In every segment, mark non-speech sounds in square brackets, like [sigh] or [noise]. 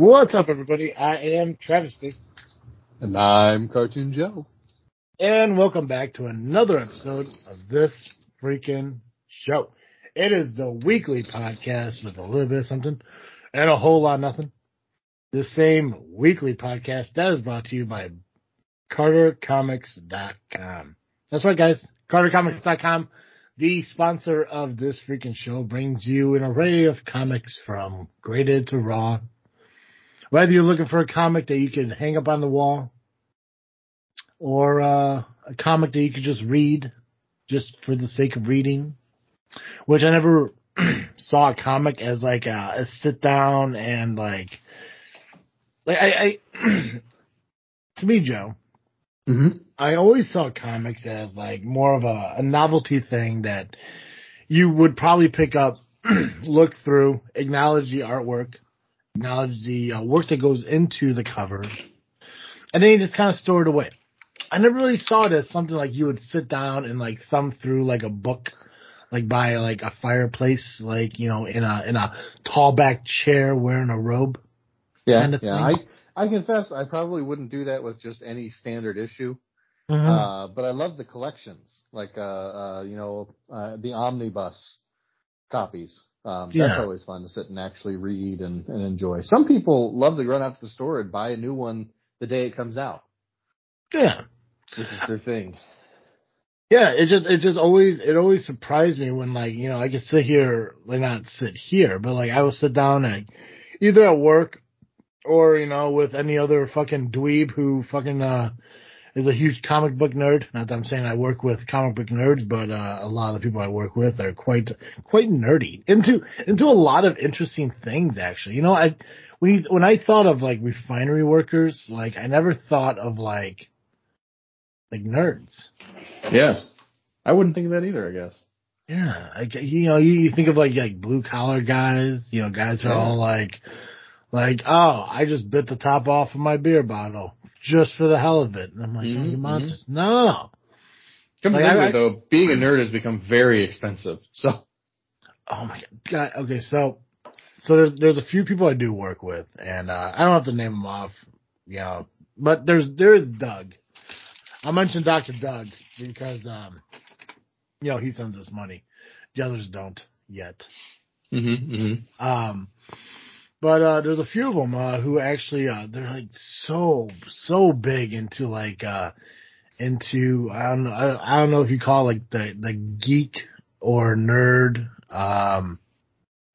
What's up, everybody? I am Travesty. And I'm Cartoon Joe. And welcome back to another episode of this freaking show. It is the weekly podcast with a little bit of something and a whole lot of nothing. The same weekly podcast that is brought to you by CarterComics.com. That's right, guys. CarterComics.com, the sponsor of this freaking show, brings you an array of comics from graded to raw. Whether you're looking for a comic that you can hang up on the wall, or uh, a comic that you could just read, just for the sake of reading, which I never [clears throat] saw a comic as like a, a sit down and like, like I, I [clears throat] to me, Joe, Mm-hmm. I always saw comics as like more of a, a novelty thing that you would probably pick up, [clears throat] look through, acknowledge the artwork, acknowledge the uh, work that goes into the cover, and then you just kind of store it away. I never really saw it as something like you would sit down and like thumb through like a book, like by like a fireplace, like you know in a in a tall back chair wearing a robe. Yeah, Kind of yeah. I thing. I confess I probably wouldn't do that with just any standard issue. Mhm. Uh, but I love the collections, like uh, uh, you know, uh, the omnibus copies. Um, Yeah. That's always fun to sit and actually read and, and enjoy. Some people love to run out to the store and buy a new one the day it comes out. yeah. This is their thing. Yeah, it just it just always it always surprised me when like you know I could sit here like not sit here but like I will sit down at either at work or you know with any other fucking dweeb who fucking uh is a huge comic book nerd. Not that I'm saying I work with comic book nerds, but uh, a lot of the people I work with are quite quite nerdy into into a lot of interesting things. Actually, you know, I when you, when I thought of like refinery workers, like I never thought of like like nerds. Yeah. I wouldn't think of that either, I guess. Yeah, like you know, you, you think of like like blue collar guys, you know, guys who are Yeah. all like, like, oh, I just bit the top off of my beer bottle just for the hell of it, and I'm like, oh, Mhm, you mhm. monsters, no. Come to Like, think I- though, being a nerd has become very expensive. So Oh my god. Okay, so so there's there's a few people I do work with, and uh, I don't have to name them off, you know, but there's there's Doug. I mentioned Doctor Doug because um, you know, he sends us money. The others don't yet. mm-hmm, mm-hmm. Um, but uh, there's a few of them uh, who actually uh, they're like so so big into like uh, into I don't know I, I don't know if you call it like the the geek or nerd um,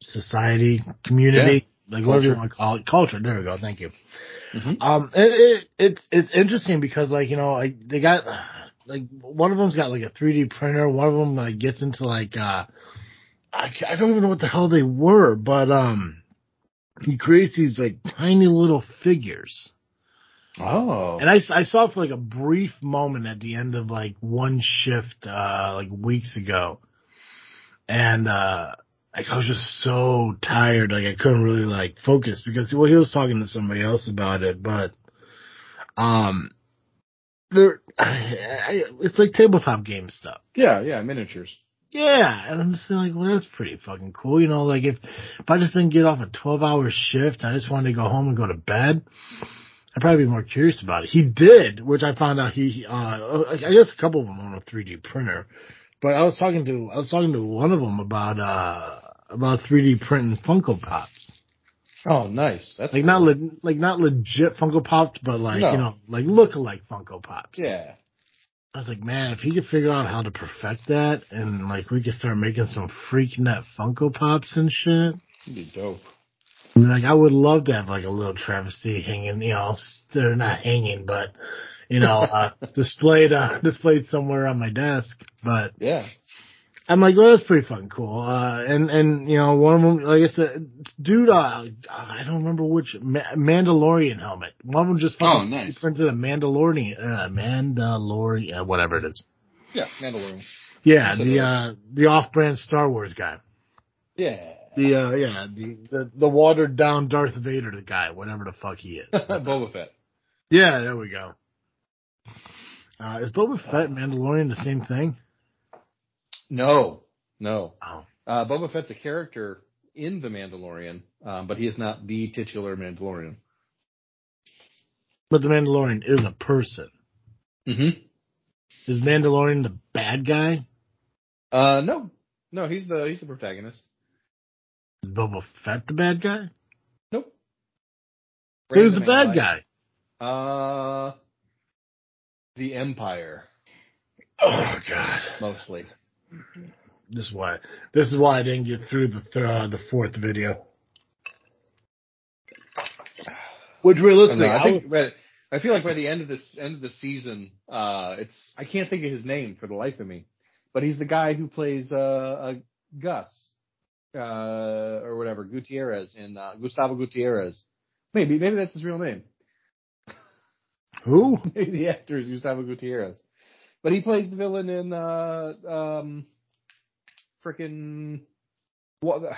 society community like whatever you want to call it culture. There we go. Thank you. Mhm. Um, it, it, it's it's interesting because like you know like they got like one of them's got like a 3D printer. One of them like gets into like uh, I I don't even know what the hell they were, but um, he creates these like tiny little figures. Oh. And I, I saw for like a brief moment at the end of like one shift, uh, like weeks ago. And, uh, like I was just so tired, like I couldn't really like focus because, well, he was talking to somebody else about it, but, um, there, [sighs] I, it's like tabletop game stuff. yeah, yeah, miniatures. Yeah, and I'm just like, well, that's pretty fucking cool. You know, like if if I just didn't get off a 12 hour shift, I just wanted to go home and go to bed. I'd probably be more curious about it. He did, which I found out he, uh, I guess a couple of them on a 3D printer, but I was talking to, I was talking to one of them about, uh, about 3D printing Funko Pops. Oh, nice. That's Like cool. not, le- like not legit Funko Pops, but like, No. you know, like look-alike Funko Pops. Yeah. I was like, man, if he could figure out how to perfect that and like we could start making some freak net Funko Pops and shit. That'd be dope. I mean, like I would love to have like a little travesty hanging, you know, they're not hanging, but you know, uh, [laughs] displayed, uh, displayed somewhere on my desk. But Yeah. I'm like, well, that's pretty fucking cool. Uh, and, and, you know, one of them, like I said, dude, uh, I don't remember which Ma- Mandalorian helmet. One of them just fucking Oh, nice. printed a Mandalorian, uh, Mandalorian, uh, whatever it is. Yeah, Mandalorian. Yeah, the uh the off-brand Star Wars guy. Yeah. The uh yeah, the the, the watered down Darth Vader the guy, whatever the fuck he is. [laughs] Boba Fett. yeah, there we go. Uh is Boba Fett and Mandalorian the same thing? No. No. Oh. Uh, Boba Fett's a character in The Mandalorian, um, but he is not the titular Mandalorian. But the Mandalorian is a person. Mm-hmm. Is Mandalorian the bad guy? Uh, no, no, he's the he's the protagonist. Is Boba Fett the bad guy? Nope. So who's the bad guy? Uh, the Empire Oh God. mostly. This is why. This is why I didn't get through the th- uh, the fourth video. Which realistically, I I think was, I feel like by the end of this end of the season, uh, it's I can't think of his name for the life of me, but he's the guy who plays uh, uh Gus, uh, or whatever Gutierrez in uh, Gustavo Gutierrez. Maybe maybe that's his real name. who? [laughs] Maybe the actor is Gustavo Gutierrez, but he plays the villain in uh um, frickin' what? the-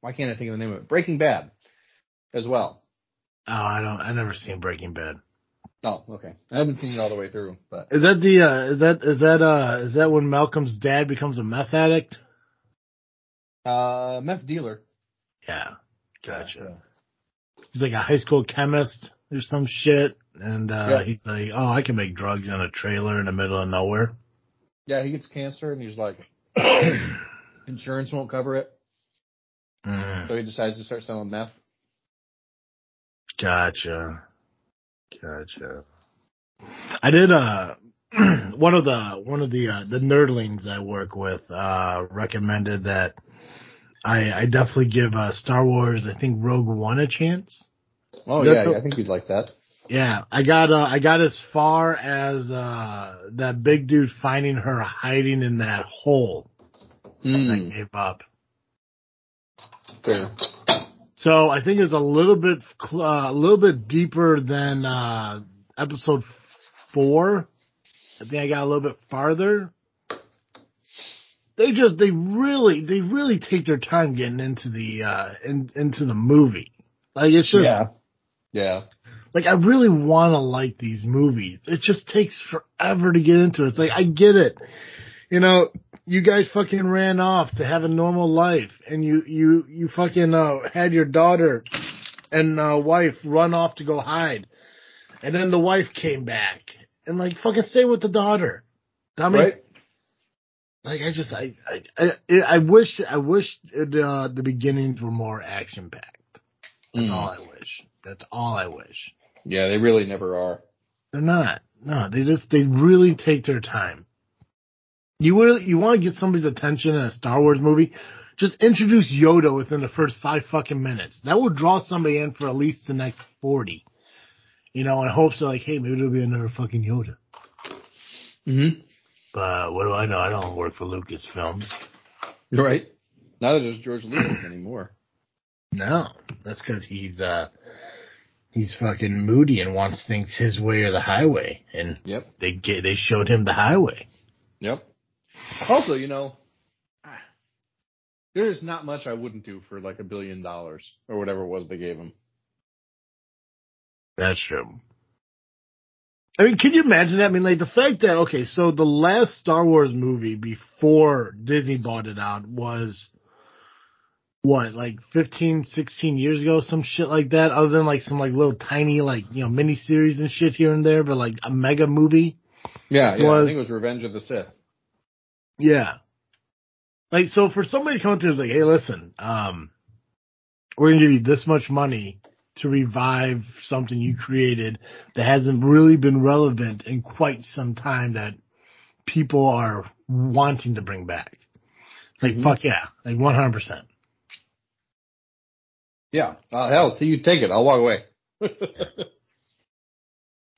Why can't I think of the name of it? Breaking Bad, as well. Oh, I don't. I never seen Breaking Bad. Oh, okay. I haven't seen it all the way through, but Is that the? Uh, is that is that uh is that when Malcolm's dad becomes a meth addict? uh, meth dealer. Yeah, gotcha. Yeah. He's like a high school chemist or some shit, and uh Yeah. he's like, "Oh, I can make drugs in a trailer in the middle of nowhere." Yeah, he gets cancer and he's like, [clears throat] insurance won't cover it, Mm, so he decides to start selling meth. gotcha, gotcha. I did uh [clears throat] one of the one of the uh, the nerdlings I work with uh recommended that I I definitely give uh Star Wars I think Rogue One a chance. Oh yeah, the- I think you'd like that. Yeah, I got uh, I got as far as uh that big dude finding her hiding in that hole. and I Mm, gave up. fair. So I think it's a little bit cl- uh, a little bit deeper than uh episode four. I think I got a little bit farther. They just they really they really take their time getting into the uh in, into the movie. Like it's just yeah, yeah. like I really want to like these movies. It just takes forever to get into it. It's like I get it. You know, you guys fucking ran off to have a normal life and you you you fucking uh, had your daughter and uh, wife run off to go hide. And then the wife came back and like fucking stay with the daughter. Dummy. Right? Like I just I I I, I wish I wish it, uh, the beginnings were more action packed. That's Mm. all I wish. That's all I wish. Yeah, they really never are. They're not. No, they just they really take their time. You really you want to get somebody's attention in a Star Wars movie? Just introduce Yoda within the first five fucking minutes. That will draw somebody in for at least the next forty. You know, in hopes of like, hey, maybe there'll be another fucking Yoda. Mm-hmm. But what do I know? I don't work for Lucasfilm. You're right. Neither does George Lucas anymore. No, that's because he's uh he's fucking moody and wants things his way or the highway, and Yep. they get they showed him the highway. Yep. Also, you know, there's not much I wouldn't do for like a billion dollars or whatever it was they gave him. That's true. I mean, can you imagine that? I mean, like the fact that okay, so the last Star Wars movie before Disney bought it out was what, like 15, 16 years ago, some shit like that. Other than like some like little tiny like you know mini series and shit here and there, but like a mega movie. Yeah, yeah. I think it was Revenge of the Sith. Yeah. Like, so for somebody to come to us like, hey, listen, um, we're gonna give you this much money to revive something you created that hasn't really been relevant in quite some time that people are wanting to bring back. It's like, Mhm. fuck yeah, like 100%. Yeah. Uh, hell, you take it, I'll walk away. [laughs]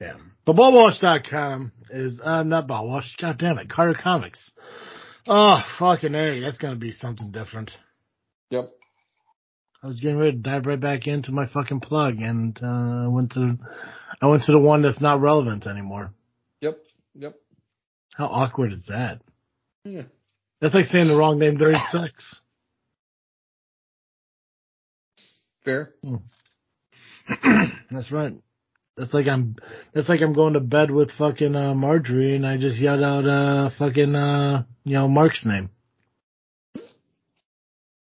Yeah. But ballwash.com is, uh, not ballwash, god damn it, Carter Comics. Oh, fucking A, that's gonna be something different. yep. I was getting ready to dive right back into my fucking plug and uh went to I went to the one that's not relevant anymore. Yep. Yep. How awkward is that? Yeah. That's like saying the wrong name during sex. Fair. [clears throat] that's right. That's like I'm that's like I'm going to bed with fucking uh Marjorie and I just yelled out uh fucking uh you know Mark's name.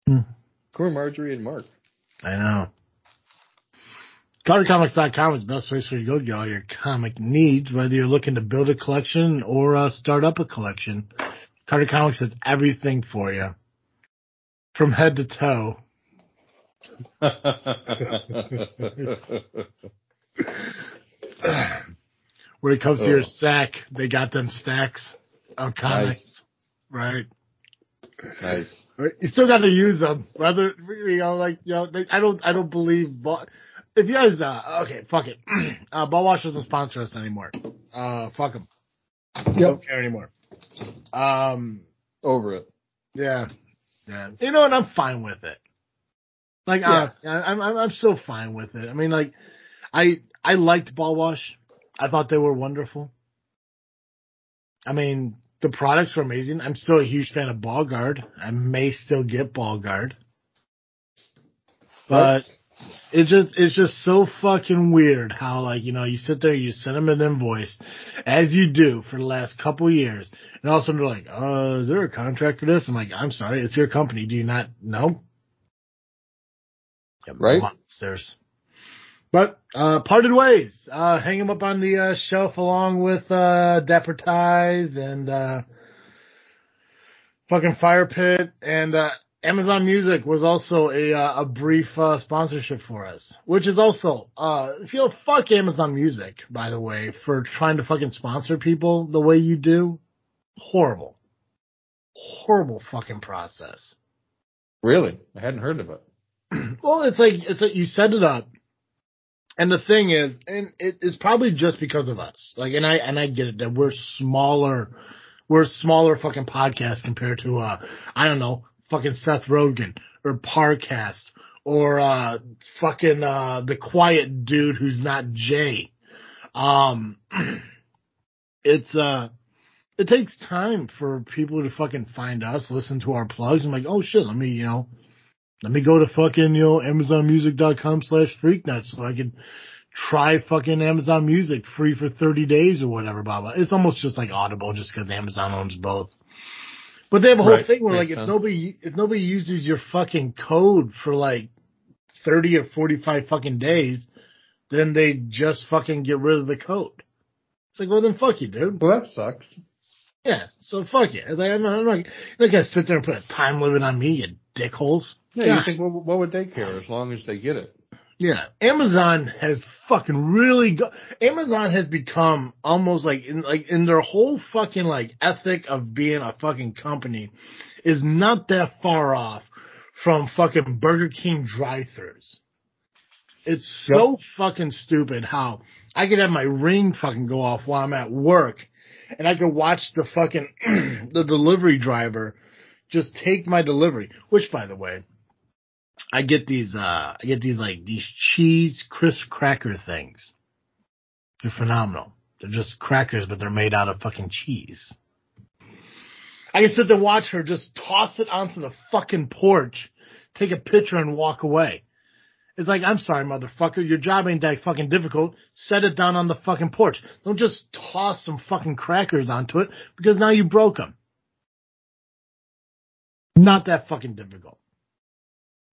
Hmm. Poor Marjorie and Mark. I know. CarterComics.com is the best place for you to go get all your comic needs, whether you're looking to build a collection or uh, start up a collection. Carter Comics has everything for you. From head to toe. [laughs] when it comes to your sack, they got them stacks of comics. Nice. Right. nice. You still got to use them. Whether you know, like you know, they, I don't, I don't believe. But if you guys, uh, okay, fuck it. [clears throat] uh, Ball Wash doesn't sponsor us anymore. Uh, fuck them. Yep. Don't care anymore. Um, Over it. yeah, yeah. You know, and I'm fine with it. Like, Yeah. honestly, I'm, I'm, I'm so fine with it. I mean, like, I, I liked Ball Wash. I thought they were wonderful. I mean, the products were amazing. I'm still a huge fan of Ball Guard. I may still get Ball Guard. But it's just, it's just so fucking weird how like, you know, you sit there, you send them an invoice as you do for the last couple years. And all of a sudden they're like, uh, is there a contract for this? I'm like, I'm sorry, it's your company. Do you not know? Yep, Right. Monsters. But, uh, parted ways. Uh, hang them up on the, uh, shelf along with, uh, Dapper Ties and, uh, fucking Fire Pit and, uh, Amazon Music was also a, uh, a brief, uh, sponsorship for us, which is also, uh, if you fuck Amazon Music, by the way, for trying to fucking sponsor people the way you do. Horrible. Horrible fucking process. Really? I hadn't heard of it. [clears throat] Well, it's like it's like you set it up, and the thing is, and it, it's probably just because of us. Like, and I and I get it that we're smaller, we're smaller fucking podcast compared to uh, I don't know, fucking Seth Rogen or Parcast or uh, fucking uh, the quiet dude who's not Jay. Um, [clears throat] it's uh. It takes time for people to fucking find us, listen to our plugs. I'm like, oh shit, let me, you know, let me go to fucking, you know, amazonmusic.com slash freaknet so I can try fucking Amazon Music free for 30 days or whatever, blah, blah. It's almost just like Audible just because Amazon owns both. But they have a whole Right. thing where like if nobody, if nobody uses your fucking code for like 30 or 45 fucking days, then they just fucking get rid of the code. It's like, well then fuck you, dude. Well, that sucks. Yeah, so fuck you. Like, I'm not, I'm not, you're not gonna sit there and put a time limit on me, you dickholes. Yeah, you think what, what would they care as long as they get it? Yeah, Amazon has fucking really go- Amazon has become almost like in like in their whole fucking like ethic of being a fucking company is not that far off from fucking Burger King drive-throughs. It's so fucking stupid how I could have my ring fucking go off while I'm at work and I could watch the fucking [clears throat] the delivery driver just take my delivery, which by the way, I get these, uh, I get these like these cheese crisp cracker things. They're phenomenal. They're just crackers, but they're made out of fucking cheese. I can sit there and watch her just toss it onto the fucking porch, take a picture and walk away. It's like, I'm sorry, motherfucker, your job ain't that fucking difficult. Set it down on the fucking porch. Don't just toss some fucking crackers onto it because now you broke them. Not that fucking difficult.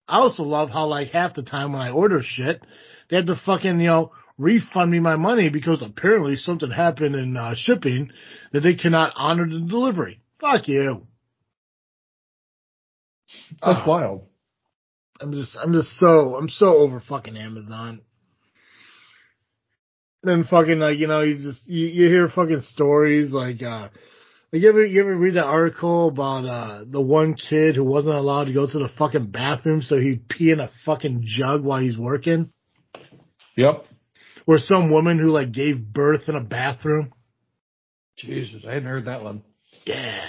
I also love how like half the time when I order shit, they have to fucking, you know, refund me my money because apparently something happened in uh, shipping that they cannot honor the delivery. Fuck you. That's Ah, wild. I'm just, I'm just so, I'm so over fucking Amazon. Then fucking like, you know, you just, you, you hear fucking stories like, uh, you ever, you ever read that article about, uh, the one kid who wasn't allowed to go to the fucking bathroom so he'd pee in a fucking jug while he's working? Yep. Or some woman who like gave birth in a bathroom? Jesus, I hadn't heard that one. Yeah.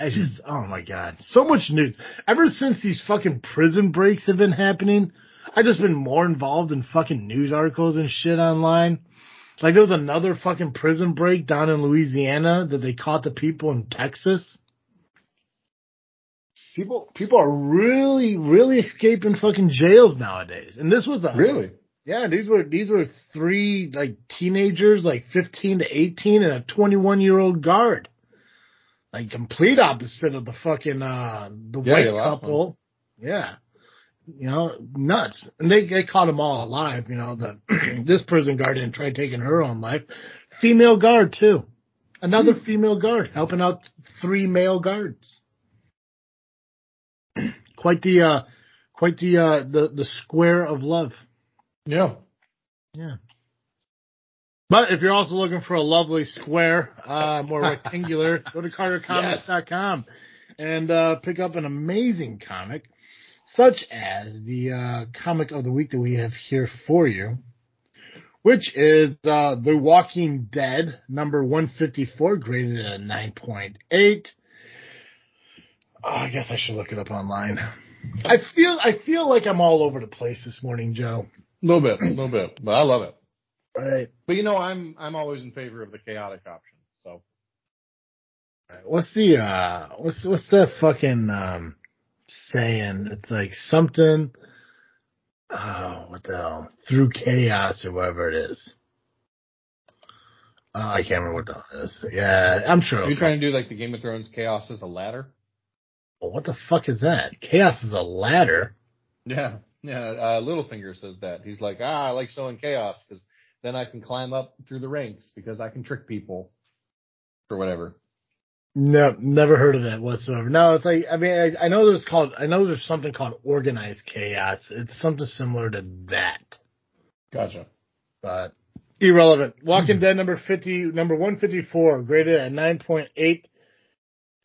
I just, oh my god. So much news. Ever since these fucking prison breaks have been happening, I've just been more involved in fucking news articles and shit online. Like there was another fucking prison break down in Louisiana that they caught the people in Texas. People, people are really, really escaping fucking jails nowadays. And this was a, Really? yeah, these were, these were three like teenagers, like 15 to 18 and a 21 year old guard. Like complete opposite of the fucking, uh, the Yeah, white couple. Yeah. You know, nuts. And they, they caught them all alive, you know, the, [clears throat] this prison guard didn't try taking her own life. Female guard too. Another Hmm. female guard helping out three male guards. [clears throat] quite the, uh, quite the, uh, the, the square of love. Yeah. Yeah. But if you're also looking for a lovely square, uh, more [laughs] rectangular, go to cartercomics.com and uh, pick up an amazing comic, such as the uh, comic of the week that we have here for you, which is uh, The Walking Dead, number 154, graded at a 9.8. Oh, I guess I should look it up online. I feel I feel like I'm all over the place this morning, Joe. A little bit, a little bit, but I love it. Right. But you know, I'm I'm always in favor of the chaotic option. So What's the uh what's what's that fucking um saying? It's like something oh what the hell? Through chaos or whatever it is. Oh, I can't remember what the hell it is. Yeah, I'm sure. are you trying to do like the Game of Thrones chaos is a ladder? come. What the fuck is that? Chaos is a ladder. Yeah, yeah. Uh, Littlefinger says that. He's like, ah, I like sowing chaos because then I can climb up through the ranks because I can trick people or whatever. No, never heard of that whatsoever. No, it's like I mean I, I know there's called I know there's something called organized chaos. It's something similar to that. Gotcha. but irrelevant. Walking [laughs] Dead number 50, number 154, graded at 9.8.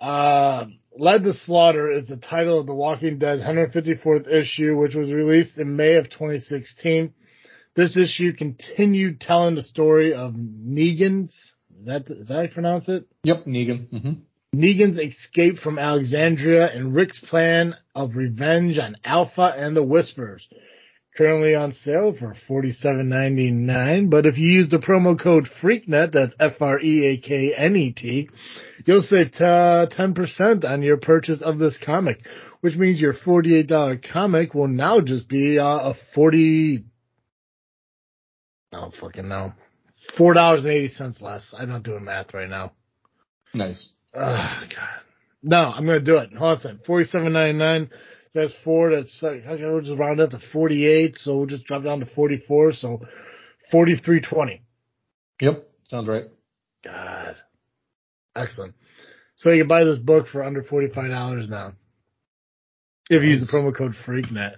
Uh, Led to Slaughter is the title of the Walking Dead 154th issue, which was released in May of 2016. This issue continued telling the story of Negan's, that, is that how you pronounce it? Yep, Negan. hmm Negan's escape from Alexandria and Rick's plan of revenge on Alpha and the Whispers. Currently on sale for forty-seven ninety-nine. But if you use the promo code FreakNet, that's F-R-E-A-K-N-E-T, you'll save ten percent on your purchase of this comic, which means your forty-eight dollar comic will now just be uh, a forty. I don't fucking know. Four dollars and eighty cents less. I'm not doing math right now. Nice. Oh God. No, I'm gonna do it. Hold on a second. Forty-seven ninety-nine. That's four. That's uh, okay. We'll just round up to forty-eight. So we'll just drop down to forty-four. So forty-three twenty. Yep, sounds right. God. Excellent. So you can buy this book for under forty-five dollars now. If you use the promo code FreakNet.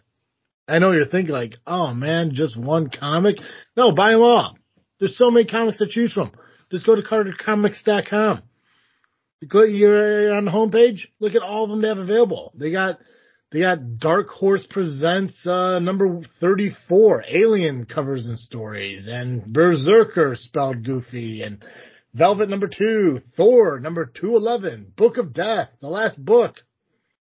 I know you're thinking like, oh man, just one comic. No, buy them all. There's so many comics to choose from. Just go to CarterComics.com. Go, you're on the homepage. Look at all of them they have available. They got, they got Dark Horse presents uh, number 34, Alien covers and stories, and Berserker spelled goofy, and Velvet number two, Thor number 211, Book of Death, the last book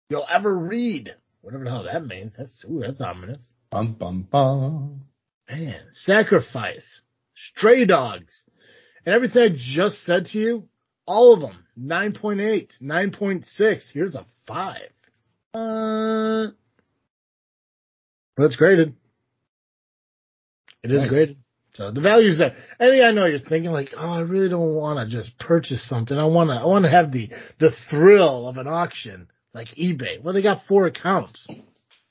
you'll ever read. Whatever the hell that means. That's ooh, that's ominous. Bum bum bum. Man, sacrifice, stray dogs, and everything I just said to you, all of them, 9.8, 9.6. Here's a five. Uh, but it's graded. It is Nice. graded. So the value's there. I think I know you're thinking like, oh, I really don't want to just purchase something. I want to, I want to have the, the thrill of an auction like eBay. Well, they got four accounts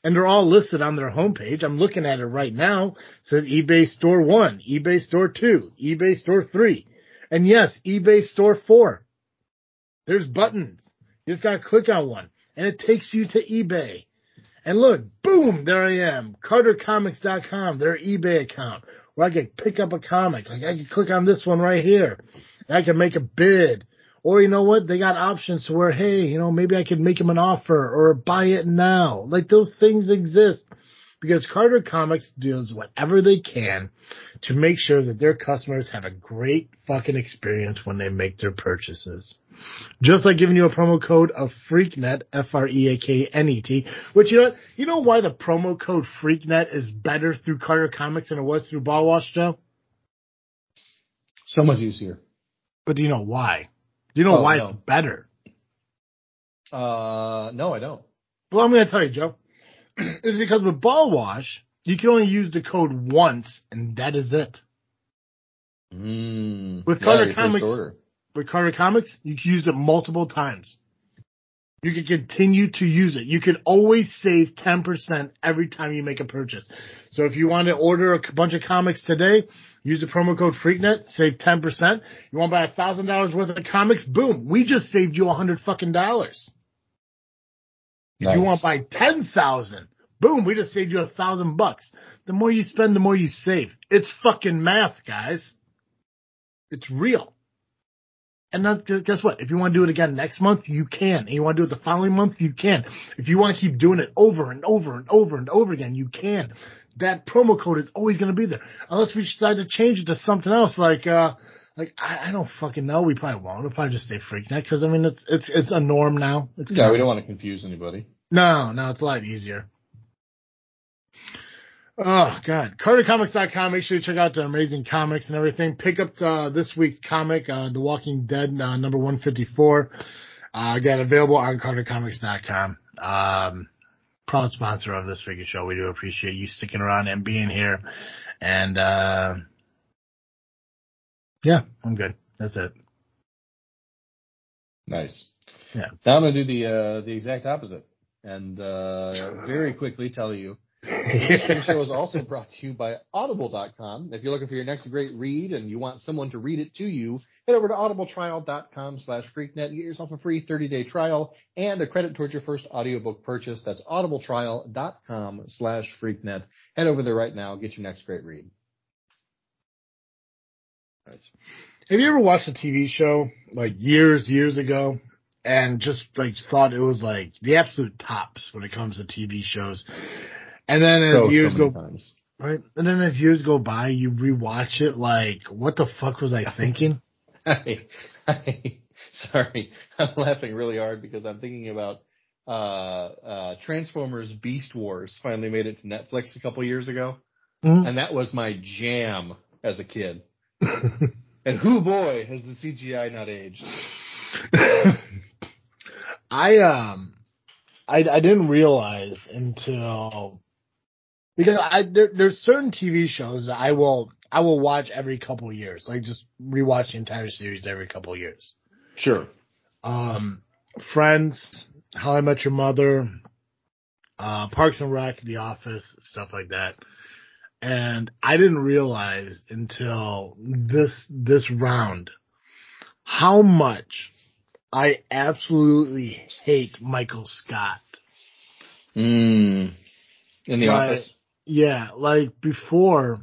and they're all listed on their homepage. I'm looking at it right now. It says eBay store one, eBay store two, eBay store three, and yes, eBay store four. There's buttons. You just gotta click on one and it takes you to eBay. And look, boom, there I am. CarterComics.com, their eBay account where I can pick up a comic. Like I can click on this one right here and I can make a bid. Or you know what? They got options to where, hey, you know, maybe I could make them an offer or buy it now. Like those things exist because Carter Comics does whatever they can to make sure that their customers have a great fucking experience when they make their purchases. Just like giving you a promo code of FreakNet, F-R-E-A-K-N-E-T, which you know, you know why the promo code FreakNet is better through Carter Comics than it was through Ball Wash, Joe? So much easier. But do you know why? Do you know Oh, why no. it's better? Uh, no, I don't. Well, I'm going to tell you, Joe. [clears throat] it's because with Ball Wash, you can only use the code once, and that is it. Mm. With Carter your first Comics- With Carter Comics, you can use it multiple times. You can continue to use it. You can always save 10% every time you make a purchase. So if you want to order a bunch of comics today, use the promo code FreakNet, save 10%. You want to buy a thousand dollars worth of comics? Boom. We just saved you a hundred fucking dollars. If you want to buy 10,000, boom, we just saved you a thousand bucks. The more you spend, the more you save. It's fucking math, guys. It's real. And then guess what? If you want to do it again next month, you can. And you want to do it the following month, you can. If you want to keep doing it over and over and over and over again, you can. That promo code is always going to be there. Unless we decide to change it to something else like, uh, like I, I don't fucking know. We probably won't. We'll probably just stay FreakNet because I mean it's it's it's a norm now. It's yeah, we don't want to confuse anybody. No, no, it's a lot easier. Oh God, CarterComics.com. Make sure you check out the amazing comics and everything. Pick up uh, this week's comic, uh, The Walking Dead, uh, number 154. Uh, again, available on CarterComics.com. Um, proud sponsor of this freaking show. We do appreciate you sticking around and being here. And, uh, yeah, I'm good. That's it. Nice. Yeah. Now I'm to do the, uh, the exact opposite and, uh, very quickly tell you this show is also brought to you by Audible.com. If you're looking for your next great read and you want someone to read it to you, head over to audibletrial.com slash freaknet and get yourself a free 30-day trial and a credit towards your first audiobook purchase. That's audibletrial.com slash freaknet. Head over there right now. Get your next great read. Nice. Have you ever watched a TV show like years, years ago and just like thought it was like the absolute tops when it comes to TV shows? And then as so, years so go times. right, and then as years go by, you rewatch it like, what the fuck was I thinking? [laughs] I, I, sorry, I'm laughing really hard because I'm thinking about uh, uh, Transformers Beast Wars finally made it to Netflix a couple years ago, mm-hmm. and that was my jam as a kid. [laughs] and who boy has the CGI not aged? [laughs] I um, I I didn't realize until because I there, there's certain TV shows that I will I will watch every couple years, like just rewatch the entire series every couple years. Sure. Um, Friends, How I Met Your Mother, uh, Parks and Rec, The Office, stuff like that. And I didn't realize until this this round how much I absolutely hate Michael Scott. Mm. In the office. Yeah, like before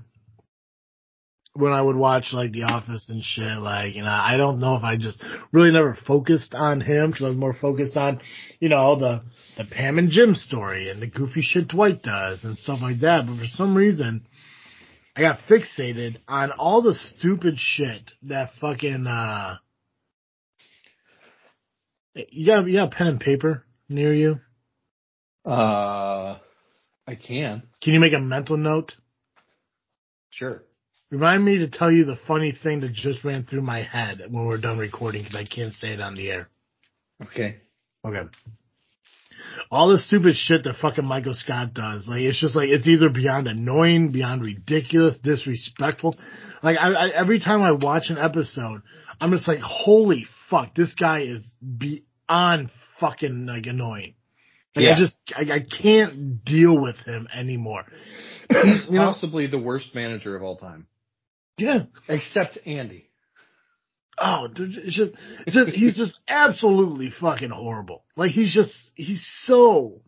when I would watch like The Office and shit, like, you know, I don't know if I just really never focused on him because I was more focused on, you know, the, the Pam and Jim story and the goofy shit Dwight does and stuff like that. But for some reason, I got fixated on all the stupid shit that fucking, uh, you got, you got pen and paper near you? Uh, I can. Can you make a mental note? Sure. Remind me to tell you the funny thing that just ran through my head when we're done recording because I can't say it on the air. Okay. Okay. All the stupid shit that fucking Michael Scott does, like it's just like it's either beyond annoying, beyond ridiculous, disrespectful. Like I, I every time I watch an episode, I'm just like, holy fuck, this guy is beyond fucking like annoying. Like yeah. I just I, I, can't deal with him anymore. He's possibly know? the worst manager of all time. Yeah, except Andy. Oh, it's just, it's just he's just absolutely fucking horrible. Like he's just he's so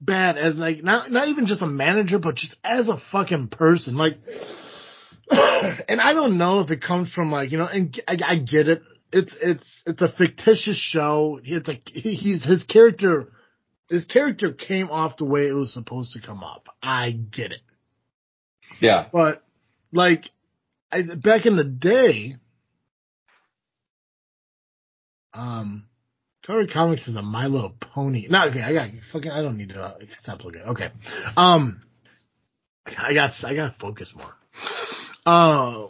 bad as like not not even just a manager, but just as a fucking person. Like, [clears throat] and I don't know if it comes from like you know, and I, I get it. It's it's it's a fictitious show. It's like he's his character his character came off the way it was supposed to come off. I get it. Yeah. But like I, back in the day, um, Curry Comics is a My Little Pony. No, okay, I got fucking. I don't need to uh, stop looking. Okay, um, I got I got to focus more. Uh,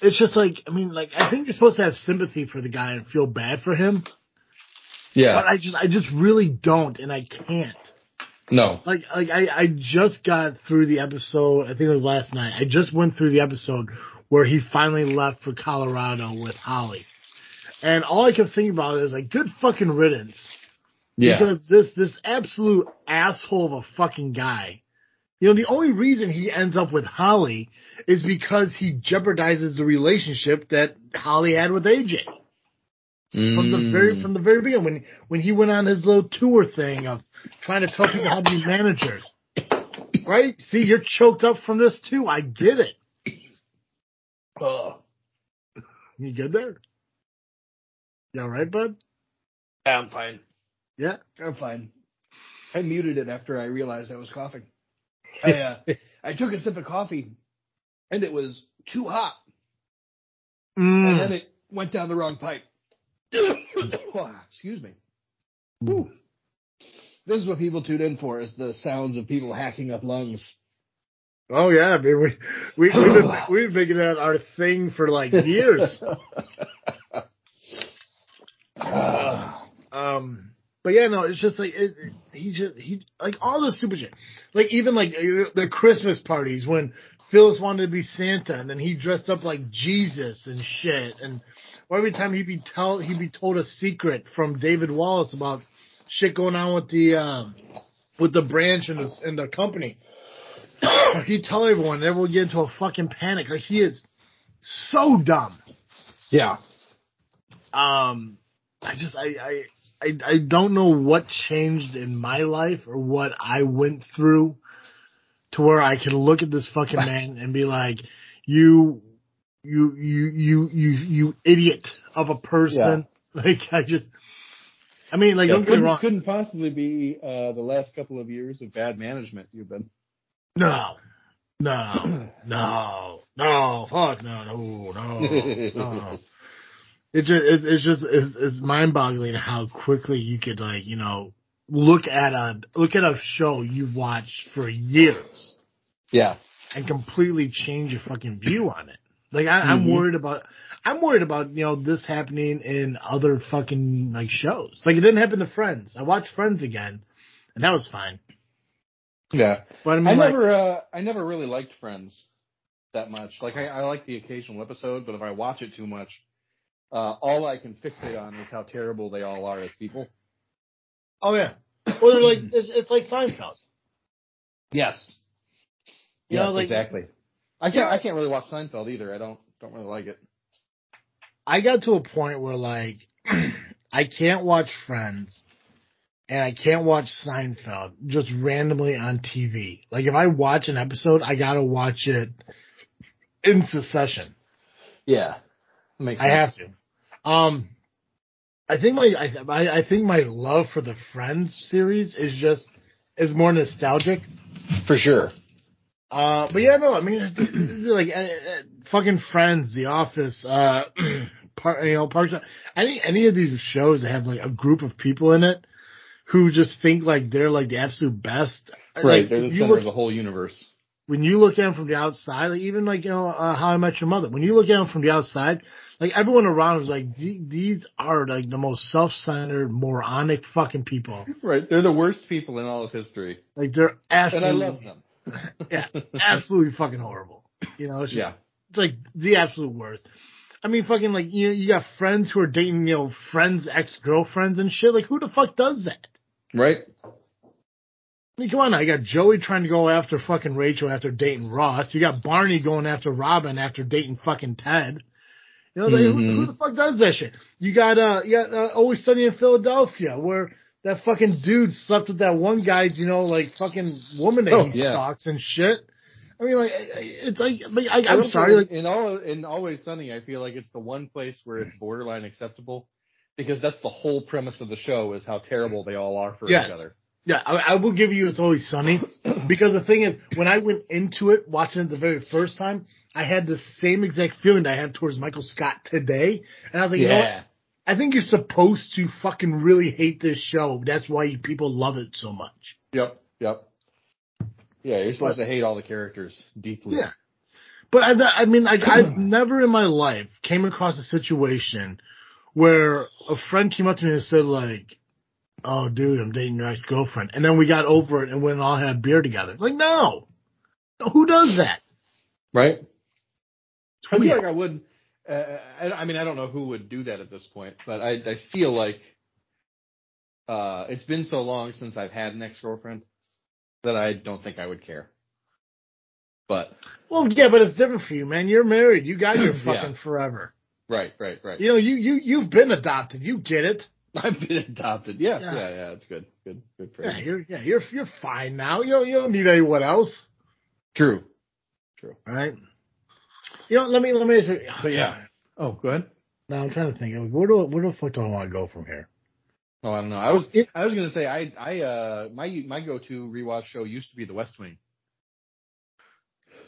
it's just like I mean, like I think you're supposed to have sympathy for the guy and feel bad for him. Yeah. But I just, I just really don't, and I can't. No. Like, like I, I just got through the episode. I think it was last night. I just went through the episode where he finally left for Colorado with Holly, And all I can think about is like, good fucking riddance. Yeah. Because this, this absolute asshole of a fucking guy, you know, the only reason he ends up with Holly is because he jeopardizes the relationship that Holly had with AJ. From the very, Mm. from the very beginning, when, when he went on his little tour thing of trying to tell people how to be managers. Right? See, you're choked up from this too. I get it. Oh, You good there? You all right, bud? yeah, I'm fine. Yeah. I'm fine. I muted it after I realized I was coughing. [laughs] I uh, I took a sip of coffee, and it was too hot, and then Mm. it went down the wrong pipe. [coughs] Excuse me. Whew. This is what people tune in for: is the sounds of people hacking up lungs. Oh yeah, I mean, we we we've been [sighs] we've been making that our thing for like years. [laughs] [sighs] Um, but yeah, no, it's just like it, it- he just he like all the stupid shit. Like even like uh, the Christmas parties when Phyllis wanted to be Santa and then he dressed up like Jesus and shit. And every time he'd be tell he'd be told a secret from David Wallace about shit going on with the um with the branch and the and the company. [coughs] he'd tell everyone, and everyone would get into a fucking panic. Like he is so dumb. yeah. Um, I just I, I I I don't know what changed in my life or what I went through to where I can look at this fucking [laughs] man and be like, you you you you you you idiot of a person. [laughs] Like I just I mean like Yeah, don't get me couldn't, wrong. couldn't possibly be uh, the last couple of years of bad management you've been. No. No. [clears throat] No. No. Fuck no. No. No. [laughs] No. It just it's, it's just it's, it's mind boggling how quickly you could like you know look at a look at a show you've watched for years Yeah. and completely change your fucking view on it. Like I, I'm Mhm. worried about I'm worried about you know this happening in other fucking like shows. Like it didn't happen to Friends. I watched Friends again, and that was fine. Yeah. But I mean, I like, never, uh, I never really liked Friends that much. Like, I, I like the occasional episode, but if I watch it too much, uh, all I can fixate on is how terrible they all are as people. Oh yeah, [clears throat] well they're like it's, it's like Seinfeld. Yes. You yes, know, like- exactly. I can't, I can't really watch Seinfeld either. I don't, don't really like it. I got to a point where like [clears throat] I can't watch Friends and I can't watch Seinfeld just randomly on TV. Like if I watch an episode, I gotta watch it in succession. Yeah. Makes I have to. Um, I think my I, I I think my love for the Friends series is just is more nostalgic. For sure. Uh, but yeah, no, I mean, [clears throat] like uh, uh, fucking Friends, The Office, uh, [clears throat] par, you know, Parks. Any any of these shows that have like a group of people in it who just think like they're like the absolute best. Right. Like, They're the center look- of the whole universe. When you look at him from the outside, like even like you know uh, How I Met Your Mother, when you look at him from the outside, like everyone around is like these are like the most self-centered, moronic fucking people. Right. They're the worst people in all of history. Like they're absolutely, And I love them. [laughs] yeah, absolutely fucking horrible. You know, it's just, Yeah. it's like the absolute worst. I mean, fucking like you know, you got friends who are dating you know friends ex girlfriends and shit. Like who the fuck does that? Right. I mean, come on now. You got Joey trying to go after fucking Rachel after dating Ross. You got Barney going after Robin after dating fucking Ted. You know, like, who, who the fuck does that shit? You got, uh, you got, uh, Always Sunny in Philadelphia where that fucking dude slept with that one guy's, you know, like fucking woman that Oh, he yeah. stalks and shit. I mean, like, it's like, I mean, I, will sorry, like, in all in Always Sunny, I feel like it's the one place where it's borderline acceptable because that's the whole premise of the show is how terrible they all are for Yes. each other. Yeah, I, I will give you it's always sunny because the thing is, when I went into it watching it the very first time, I had the same exact feeling that I have towards Michael Scott today, and I was like, you know what? I think you're supposed to fucking really hate this show. That's why people love it so much. Yep. Yep. Yeah, you're supposed to hate all the characters deeply. Yeah. But I, I mean, like, I've never in my life came across a situation where a friend came up to me and said, like, "Oh, dude, I'm dating your ex girlfriend," and then we got over it and went and all had beer together. Like, no, who does that? Right. I feel like I would. uh, I, I mean, I don't know who would do that at this point, but I, I feel like uh, it's been so long since I've had an ex girlfriend that I don't think I would care. But well, yeah, but it's different for you, man. You're married. You got your [clears throat] fucking Yeah. forever. right, right, right. You know, you you you've been adopted. You get it. [laughs] I've been adopted. Yeah, Yeah. yeah, yeah. It's good, good, good for Yeah, you. you're yeah you're you're fine now. You don't you don't need anyone else, True. True. Right? You know, let me let me. Say, But yeah. Oh, go ahead. Now I'm trying to think. Where do where the fuck do I want to go from here? Oh, I don't know. I was I was gonna say I I uh my my go to rewatch show used to be The West Wing,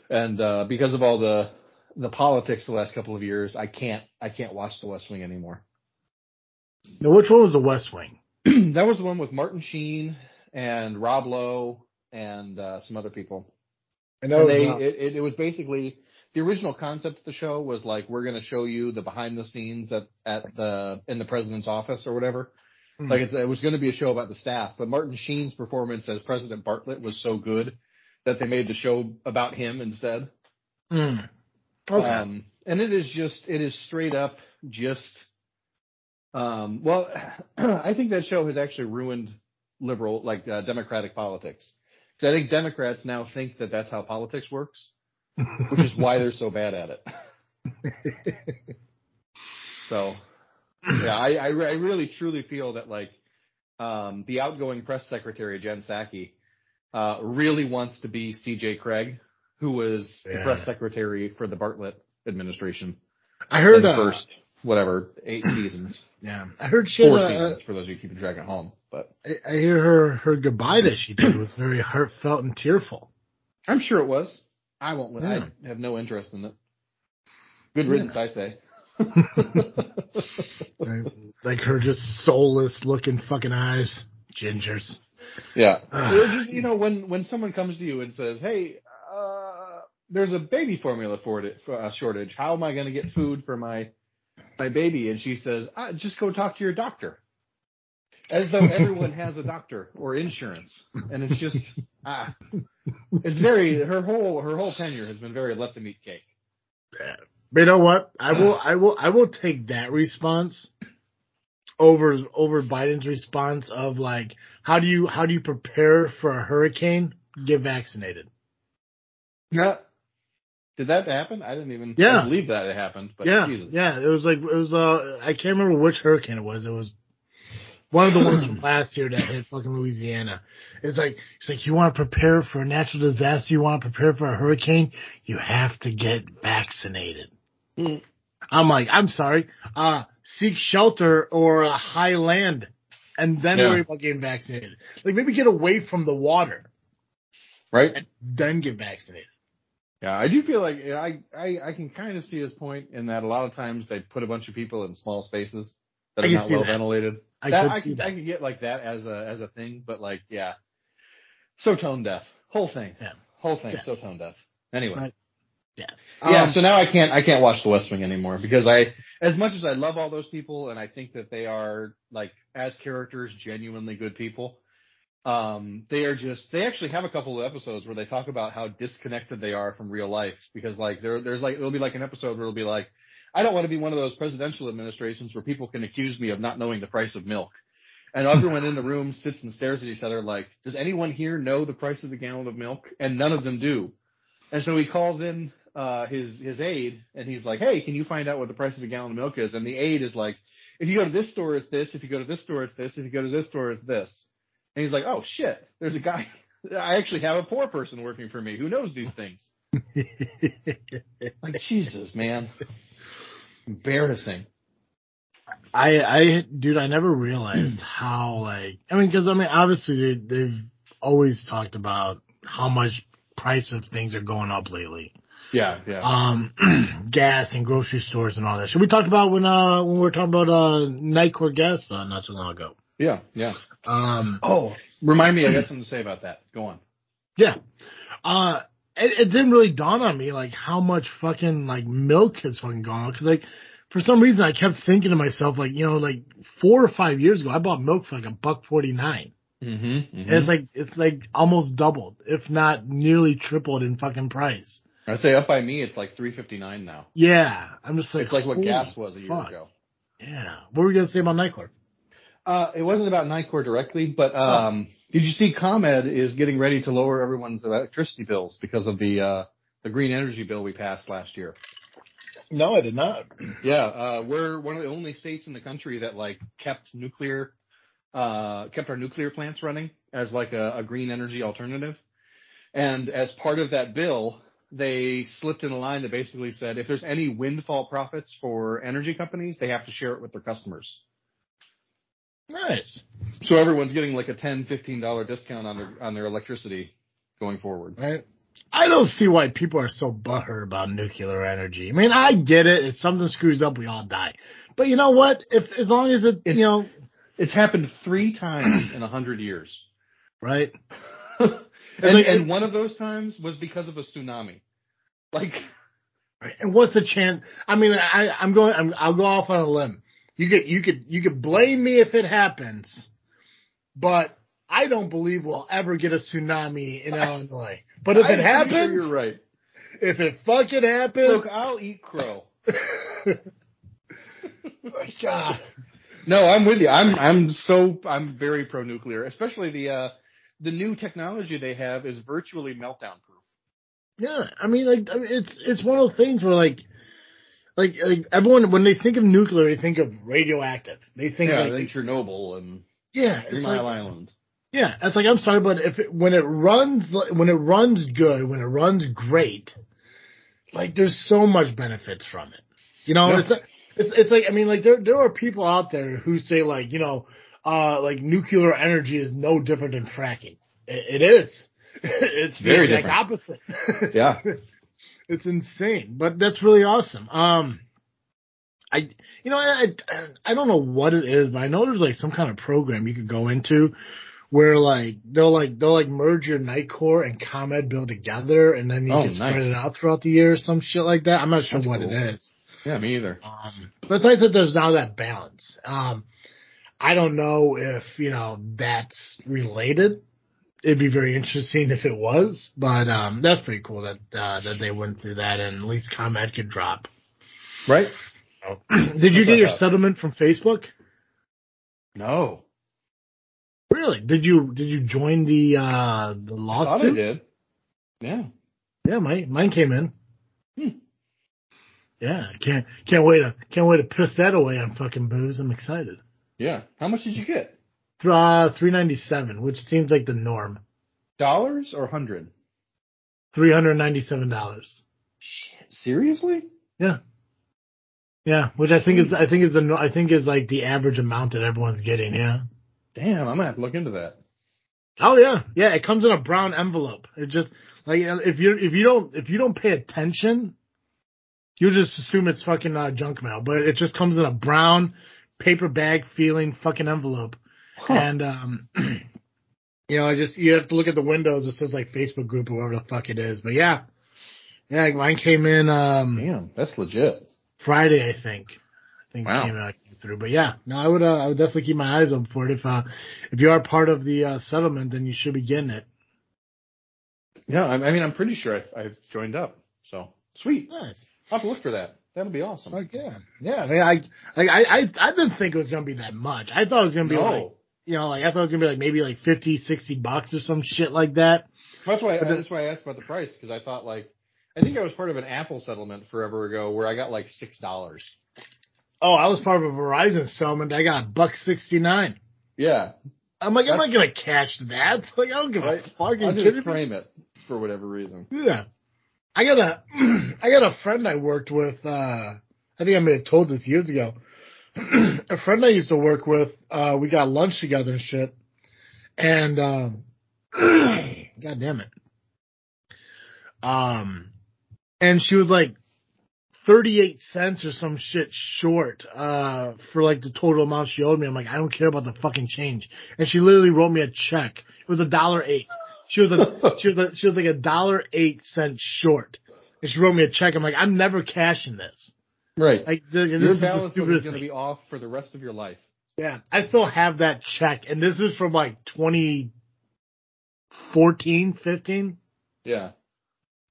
and uh because of all the the politics the last couple of years, I can't I can't watch The West Wing anymore. Now, which one was the West Wing? [clears throat] that was the one with Martin Sheen and Rob Lowe and uh, some other people. I know And they, it was, it, it, it was basically the original concept of the show was like we're going to show you the behind the scenes at at the in the president's office or whatever. Hmm. Like it's, it was going to be a show about the staff, but Martin Sheen's performance as President Bartlet was so good that they made the show about him instead. mm. okay. Um, and it is just, it is straight up just, um, well, [clears throat] I think that show has actually ruined liberal, like uh, democratic politics. I think Democrats now think that that's how politics works, which is why they're so bad at it. [laughs] So, yeah, I, I, I really truly feel that like, um, the outgoing press secretary, Jen Psaki, uh, really wants to be CJ Cregg, who was the press secretary for the Bartlet administration I heard the uh, first, whatever, eight [clears throat] seasons, Yeah, I heard she four a- seasons for those of you keeping track at home. But I I hear her her goodbye that she did was very heartfelt and tearful. I'm sure it was. I won't, Yeah. I have no interest in it. Good riddance, I say. [laughs] Like her just soulless looking fucking eyes, gingers. Yeah. Ah. Just, you know, when, when someone comes to you and says, Hey, uh, there's a baby formula for it, for a shortage. How am I going to get food for my, my baby? And she says, ah, just go talk to your doctor. As though [laughs] everyone has a doctor or insurance. And it's just, ah, it's very, her whole, her whole tenure has been very let them eat cake. But you know what? I will I will I will take that response over over Biden's response of like how do you how do you prepare for a hurricane? Get vaccinated. Yeah. Did that happen? I didn't even Yeah. Believe that it happened, but yeah, Jesus. yeah. It was like it was. Uh, I can't remember which hurricane it was. It was one of the ones from last year that hit fucking Louisiana. It's like it's like you want to prepare for a natural disaster. You want to prepare for a hurricane. You have to get vaccinated. Mm. I'm like, I'm sorry. Uh, seek shelter or a high land, and then Yeah. worry about getting vaccinated. Like maybe get away from the water, Right? and then get vaccinated. Yeah, I do feel like I, I I can kind of see his point in that a lot of times they put a bunch of people in small spaces that are can not well that. ventilated. I that, could I that. I could get like that as a as a thing, but like yeah, so tone deaf. Whole thing. Yeah. Whole thing. Yeah. So tone deaf. Anyway. Right. Yeah. Yeah. Um, so now I can't I can't watch The West Wing anymore because I as much as I love all those people and I think that they are like as characters genuinely good people. Um, they are just, they actually have a couple of episodes where they talk about how disconnected they are from real life because like there, there's like, there'll be like an episode where it'll be like, I don't want to be one of those presidential administrations where people can accuse me of not knowing the price of milk. And everyone in the room sits and stares at each other like, does anyone here know the price of a gallon of milk? And none of them do. And so he calls in, uh, his, his aide and he's like, Hey, can you find out what the price of a gallon of milk is? And the aide is like, if you go to this store, it's this. If you go to this store, it's this. If you go to this store, it's this. And he's like, oh shit, there's a guy. [laughs] I actually have a poor person working for me who knows these things. [laughs] Like Jesus, man. Embarrassing. I, I, dude, I never realized [clears throat] how like, I mean, cause I mean, obviously they, they've always talked about how much price of things are going up lately. Yeah, yeah. Um, [clears throat] gas and grocery stores and all that. shit. we talked about when, uh, when we were talking about, uh, Nicor gas, uh, not too long ago. yeah, yeah. Um, Oh, remind me, I got something to say about that. Go on. yeah. Uh, it, it didn't really dawn on me like how much fucking like milk has fucking gone on. Cause like, for some reason I kept thinking to myself, like, you know, like four or five years ago, I bought milk for like a buck 49. Mm-hmm. And it's like it's like almost doubled, if not nearly tripled in fucking price. I say up by me, it's like three fifty nine now. Yeah, I'm just like it's like what gas was a year fuck. ago. Yeah, what were we gonna say about Nicor? Uh, it wasn't about Nicor directly, but Oh. um, did you see ComEd is getting ready to lower everyone's electricity bills because of the uh, the green energy bill we passed last year? No, I did not. Yeah, uh, we're one of the only states in the country that like kept nuclear, uh, kept our nuclear plants running as like a, a green energy alternative. And as part of that bill, they slipped in a line that basically said if there's any windfall profits for energy companies, they have to share it with their customers. Nice. So everyone's getting like a ten, fifteen dollar discount on their on their electricity going forward. Right. I don't see why people are so butthurt about nuclear energy. I mean, I get it. If something screws up, we all die. But you know what? If as long as it, It's- you know, It's happened three times in a hundred years. right? [laughs] and, like- and one of those times was because of a tsunami. Like Right. And what's the chance? I mean, I, I'm going. I'm, I'll go off on a limb. You could, you could, you could blame me if it happens, but I don't believe we'll ever get a tsunami in [laughs] Illinois. But if it happens, sure you're right. if it fucking happens, Look, I'll eat crow. [laughs] God. No, I'm with you. I'm I'm so I'm very pro nuclear, especially the uh the new technology they have is virtually meltdown proof. Yeah, I mean, like, it's it's one of those things where like, like, like everyone when they think of nuclear, they think of radioactive. They think Yeah, like, then Chernobyl and yeah, Three Mile like, Island. yeah. It's like I'm sorry, but if it, when it runs, when it runs good, when it runs great, like there's so much benefits from it. You know, Yeah. it's like- it's it's like I mean, like there there are people out there who say like you know, uh, like nuclear energy is no different than fracking. It, it is. [laughs] it's Very different. opposite. Yeah. [laughs] it's insane, but that's really awesome. Um, I, you know, I, I, I don't know what it is, but I know there's like some kind of program you could go into where like they'll like they'll like merge your Nicor and ComEd build together, and then you Oh, can spread nice. it out throughout the year or some shit like that. I'm not sure That's what cool. it is. Yeah, me either. Um, but it's nice that there's now that balance. Um, I don't know if, you know, that's related. It'd be very interesting if it was, but, um, that's pretty cool that, uh, that they went through that and at least ComEd could drop. Right? [clears throat] Did you get your settlement from Facebook? No. Really? Did you, did you join the, uh, the I thought I lawsuit? did. Yeah. Yeah, mine, mine came in. Hmm. Yeah, can't, can't wait to, can't wait to piss that away on fucking booze. I'm excited. Yeah. How much did you get? Uh, 397, which seems like the norm. Dollars or hundred? Three hundred ninety-seven dollars. Shit. Seriously? Yeah, yeah. Which I think is, I think is the, I think is like the average amount that everyone's getting. Yeah. Damn, I'm gonna have to look into that. Oh yeah, yeah. It comes in a brown envelope. It just like if you if you don't if you don't pay attention, you just assume it's fucking uh, junk mail. But it just comes in a brown paper bag feeling fucking envelope, Huh. and um, [clears throat] you know, I just you have to look at the windows. It says like Facebook group or whatever the fuck it is. But yeah, yeah. Mine came in um Damn, that's legit. Friday, I think. I think Wow. it came, came through. But yeah, no, I would uh, I would definitely keep my eyes open for it. If uh if you are part of the uh, settlement, then you should be getting it. Yeah, I, I mean, I'm pretty sure I've, I've joined up. So sweet. Nice. I'll have to look for that. That'll be awesome. Like yeah, yeah. I mean, I I I I didn't think it was gonna be that much. I thought it was gonna be no, like you know like I thought it was gonna be like maybe like 50, 60 bucks or some shit like that. that's why that's why I asked about the price because I thought like I think I was part of an Apple settlement forever ago where I got like six dollars. Oh, I was part of a Verizon settlement. I got buck sixty nine. Yeah, I'm like, I'm not gonna cash that. [laughs] Like, I don't give a fuck. I'll just frame it for whatever reason. Yeah. I got a [clears throat] I got a friend I worked with, uh I think I may have told this years ago. [clears throat] a friend I used to work with, uh we got lunch together and shit. And um [clears throat] God damn it. Um and she was like 38 cents or some shit short uh for like the total amount she owed me. I'm like, I don't care about the fucking change. And she literally wrote me a check. It was a dollar eight. She was a [laughs] she was a she was like a dollar eight cent short. And she wrote me a check. I'm like, I'm never cashing this. Right. Like this Your is balance is going to be off for the rest of your life. Yeah, I still have that check, and this is from like 2014, 15. Yeah.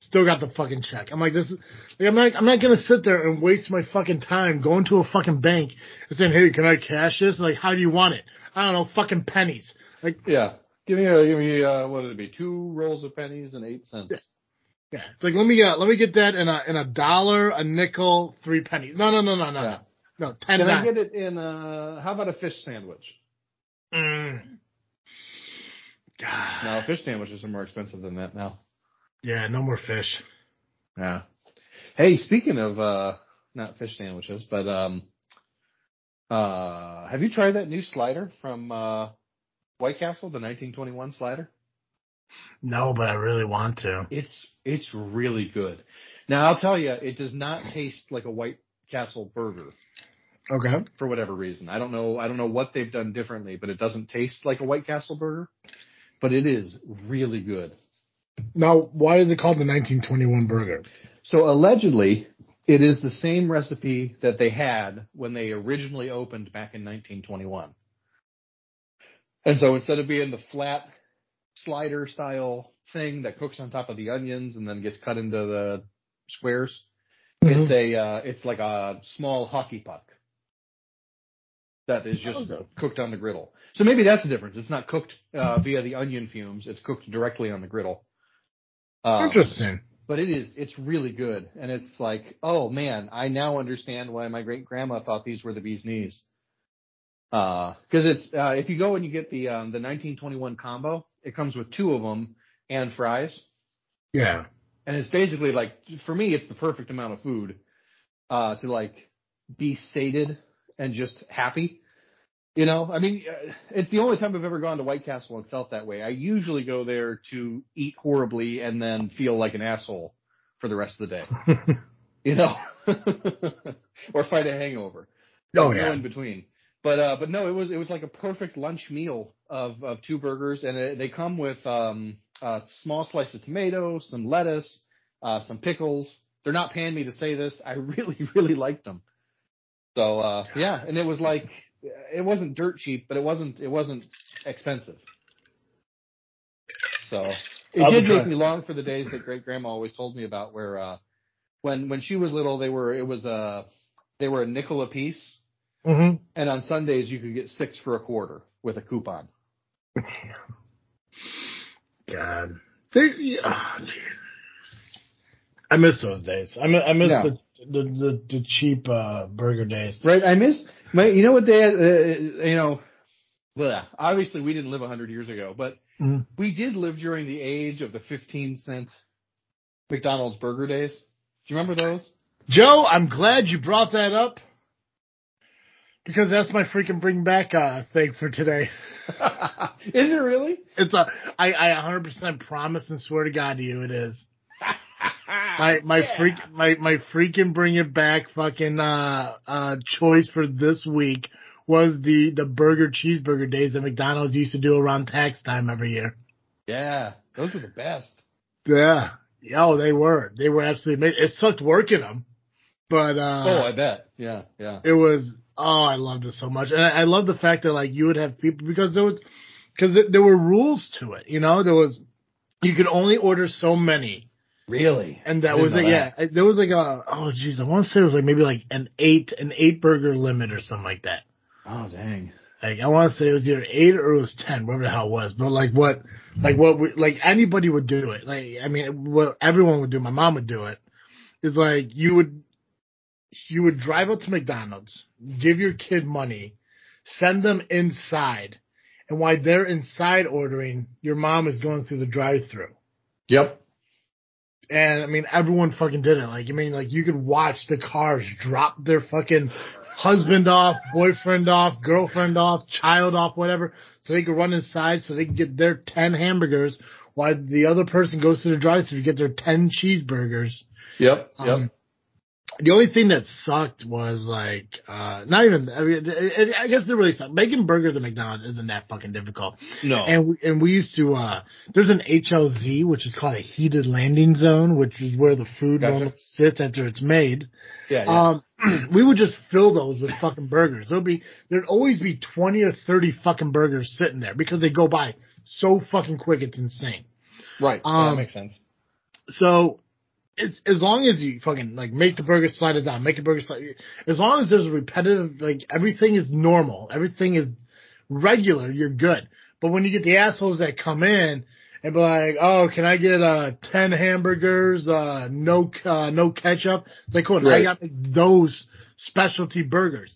Still got the fucking check. I'm like, this is, like, I'm not, I'm not gonna sit there and waste my fucking time going to a fucking bank and saying, hey, can I cash this? Like, how do you want it? I don't know, fucking pennies. Like, Yeah. Give me a, give me uh what would it be? Two rolls of pennies and eight cents. Yeah, it's like, let me get, let me get that in a, in a dollar, a nickel, three pennies. No, no, no, no, no, Yeah. no. No, ten Can I get it in uh how about a fish sandwich? Mm. God. [sighs] No, fish sandwiches are more expensive than that now. Yeah, no more fish. Yeah. Hey, speaking of uh not fish sandwiches, but um uh have you tried that new slider from uh White Castle, the 1921 slider? No, but I really want to. It's it's really good. Now I'll tell you, it does not taste like a White Castle burger Okay. for whatever reason. I don't know. I don't know what they've done differently, but it doesn't taste like a White Castle burger. But it is really good. Now, why is it called the 1921 burger? So allegedly, it is the same recipe that they had when they originally opened back in 1921. And so instead of being the flat slider style thing that cooks on top of the onions and then gets cut into the squares, it's a uh, it's like a small hockey puck that is just Okay. cooked on the griddle. So maybe that's the difference. It's not cooked uh, via the onion fumes; it's cooked directly on the griddle. Um, Interesting. but it is it's really good and it's like oh man i now understand why my great grandma thought these were the bee's knees uh because it's uh if you go and you get the um the 1921 combo it comes with two of them and fries. Yeah. and it's basically like for me it's the perfect amount of food uh to like be sated and just happy. You know? I mean uh, it's the only time i've ever gone to white castle and felt that way. I usually go there to eat horribly and then feel like an asshole for the rest of the day. [laughs] You know? [laughs] Or fight a hangover. Oh like, no in between. But uh, but no, it was it was like a perfect lunch meal of of two burgers, and they come with um a small slice of tomato, some lettuce, uh, some pickles. They're not paying me to say this. I [laughs] really really liked them. So uh, yeah, and it was like it wasn't dirt cheap, but it wasn't it wasn't expensive. So it I'll did make me long for the days that great grandma always told me about, where uh, when when she was little, they were it was uh they were a nickel a piece. hmm And on Sundays, you could get six for a quarter with a coupon. God. They, oh. I miss those days. I miss, I miss the, the, the, the cheap, uh, burger days. Right? I miss, my, you know what they, uh, you know, well, obviously we didn't live 100 years ago, but Mhm. we did live during the age of the 15 cent McDonald's burger days. Do you remember those? Joe, I'm glad you brought that up because that's my freaking bring back, uh, thing for today. [laughs] Is it really? It's a, I, I 100% promise and swear to God to you it is. [laughs] My, my Yeah. freak, my, my freaking bring it back fucking, uh, uh, choice for this week was the, the burger cheeseburger days that McDonald's used to do around tax time every year. Yeah, those were the best. Yeah. Oh, they were. They were absolutely amazing. It sucked working them, but, uh, oh, I bet. Yeah, yeah. it was, oh, I loved it so much. And I, I love the fact that like you would have people because there was, cause it, there were rules to it, you know, there was, you could only order so many. Really? And that was like, know yeah, there was like a, oh geez, I want to say it was like maybe like an eight, an eight burger limit or something like that. Oh, dang. Like I want to say it was either eight or it was ten, whatever the hell it was. But like what, like what, we, like anybody would do it. Like I mean, what everyone would do. My mom would do it. Is like you would, you would drive up to McDonald's, give your kid money, send them inside, and while they're inside ordering, your mom is going through the drive-through. Yep. And I mean, everyone fucking did it. Like, I mean, like you could watch the cars drop their fucking husband off, boyfriend off, girlfriend off, child off, whatever, so they could run inside so they can get their 10 hamburgers while the other person goes to the drive thru to get their 10 cheeseburgers. Yep. Yep. Um, The only thing that sucked was like, uh, not even, I mean, it, it, I guess it really sucked. Making burgers at McDonald's isn't that fucking difficult. no. And we, and we used to, uh, there's an HLZ, which is called a heated landing zone, which is where the food Gotcha. normally sits after it's made. yeah. yeah. Um, [clears throat] we would just fill those with fucking burgers. There'll be, there'd always be 20 or 30 fucking burgers sitting there because they go by so fucking quick. It's insane. right. Um, that makes sense. So it's as long as you fucking like make the burger slide it down, make the burger slide. As long as there's a repetitive, like everything is normal, everything is regular, you're good. But when you get the assholes that come in and be like, "Oh, can I get uh ten hamburgers, uh no uh, no ketchup?" It's like, cool. Right. I got make those specialty burgers.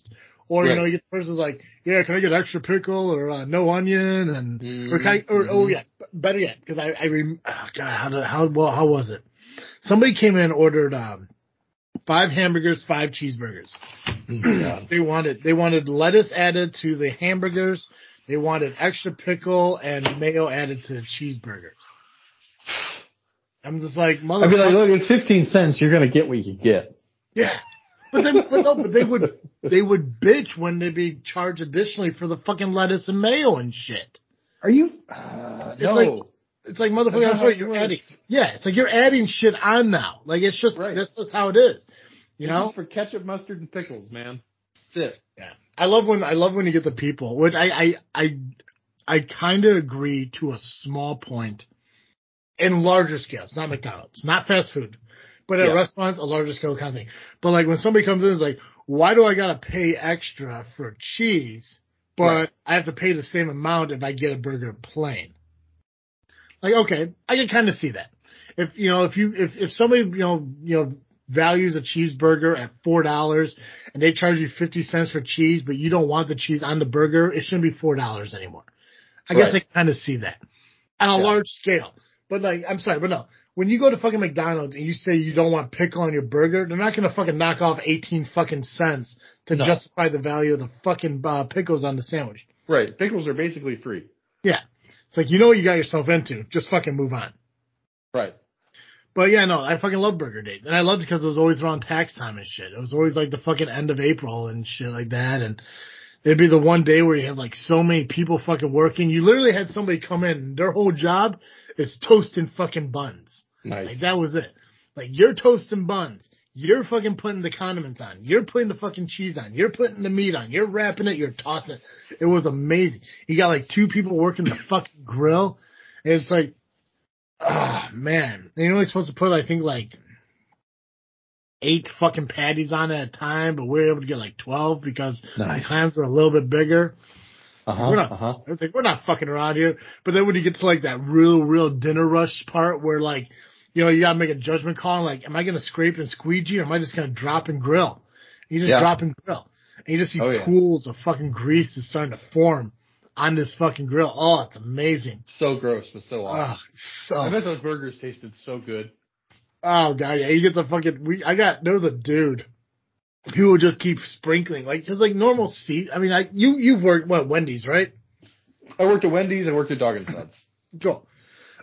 Or you know, you get the person's like, "Yeah, can I get extra pickle or uh, no onion?" And or, can I, or oh Mhm. yeah, better yet, because I I rem- oh god, how did, how well how was it? Somebody came in and ordered um five hamburgers, five cheeseburgers. God. [clears throat] They wanted they wanted lettuce added to the hamburgers. They wanted extra pickle and mayo added to the cheeseburgers. I'm just like, I'd be like, look, it's 15 cents. You're to get what you get. Yeah. But then, but no, but they would, they would bitch when they'd be charged additionally for the fucking lettuce and mayo and shit. Are you? Uh, It's no. like- It's like motherfucker, That's how you're adding. Yeah, it's like you're adding shit on now. Like it's just Right. that's just how it is. You This know? is for ketchup, mustard, and pickles, man. That's it. Yeah. I love when I love when you get the people, which I I I, I kind of agree to a small point. In larger scales, not McDonald's, not fast food, but at Yeah. restaurants, a larger scale kind of thing. But like when somebody comes in, and is like, why do I gotta pay extra for cheese, but Right. I have to pay the same amount if I get a burger plain? Like, okay, I can kind of see that. If you know, if you if if somebody you know you know values a cheeseburger at four dollars and they charge you fifty cents for cheese, but you don't want the cheese on the burger, it shouldn't be four dollars anymore. I guess I kind of see that on a Yeah. large scale. But like, I'm sorry, but no. When you go to fucking McDonald's and you say you don't want pickle on your burger, they're not gonna fucking knock off eighteen fucking cents to No. justify the value of the fucking uh, pickles on the sandwich. Right. Pickles are basically free. Yeah, it's like you know what you got yourself into. Just fucking move on. Right. But yeah, no, I fucking love Burger Days, and I loved it because it was always around tax time and shit. It was always like the fucking end of April and shit like that, and it'd be the one day where you have like so many people fucking working. You literally had somebody come in, and their whole job is toasting fucking buns. Nice. Like that was it. Like you're toasting buns. You're fucking putting the condiments on. You're putting the fucking cheese on. You're putting the meat on. You're wrapping it. You're tossing it. It was amazing. You got like two people working the fucking grill. And it's like, oh man. And you're only supposed to put, I think like eight fucking patties on at a time, but we were able to get like 12 because Nice. the clams are a little bit bigger. Uh-huh. We're not, Uh-huh. Like, we're not fucking around here. But then when you get to like that real, real dinner rush part where like, you know, you gotta make a judgment call. Like, am I gonna scrape and squeegee or am I just gonna drop and grill? You just Yeah. drop and grill. And you just see Oh, yeah. pools of fucking grease is starting to form on this fucking grill. Oh, it's amazing. So gross, but so awesome. Oh, so, I bet those burgers tasted so good. oh god, yeah, you get the fucking, we, I got, there was a dude who would just keep sprinkling, like, cause like normal seat, I mean, I, you, you've worked, what, Wendy's, right? I worked at Wendy's. I worked at Dog and Sons. Go.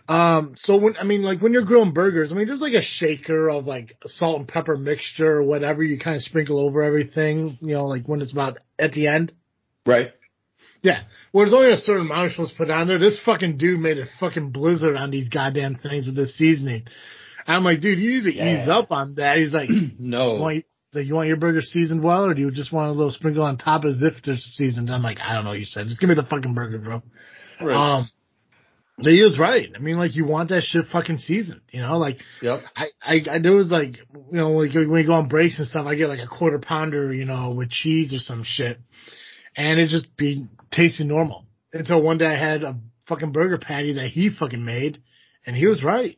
Um, so when, I mean, like when you're grilling burgers, I mean, there's like a shaker of like salt and pepper mixture or whatever you kind of sprinkle over everything, you know, like when it's about at the end. Right. Yeah. Well, there's only a certain amount you're supposed to put on there. This fucking dude made a fucking blizzard on these goddamn things with this seasoning. I'm like, dude, you need to Yeah. ease up on that. He's like, [clears throat] you No. want, like, you want your burger seasoned well, or do you just want a little sprinkle on top as if they're seasoned? I'm like, I don't know. what You said, just give me the fucking burger, bro. Right. Um, he was right. I mean, like you want that shit fucking seasoned, you know? Like yep. I, I, I there was like, you know, like when we go on breaks and stuff, I get like a quarter pounder, you know, with cheese or some shit, and it just be tasting normal until one day I had a fucking burger patty that he fucking made, and he was right.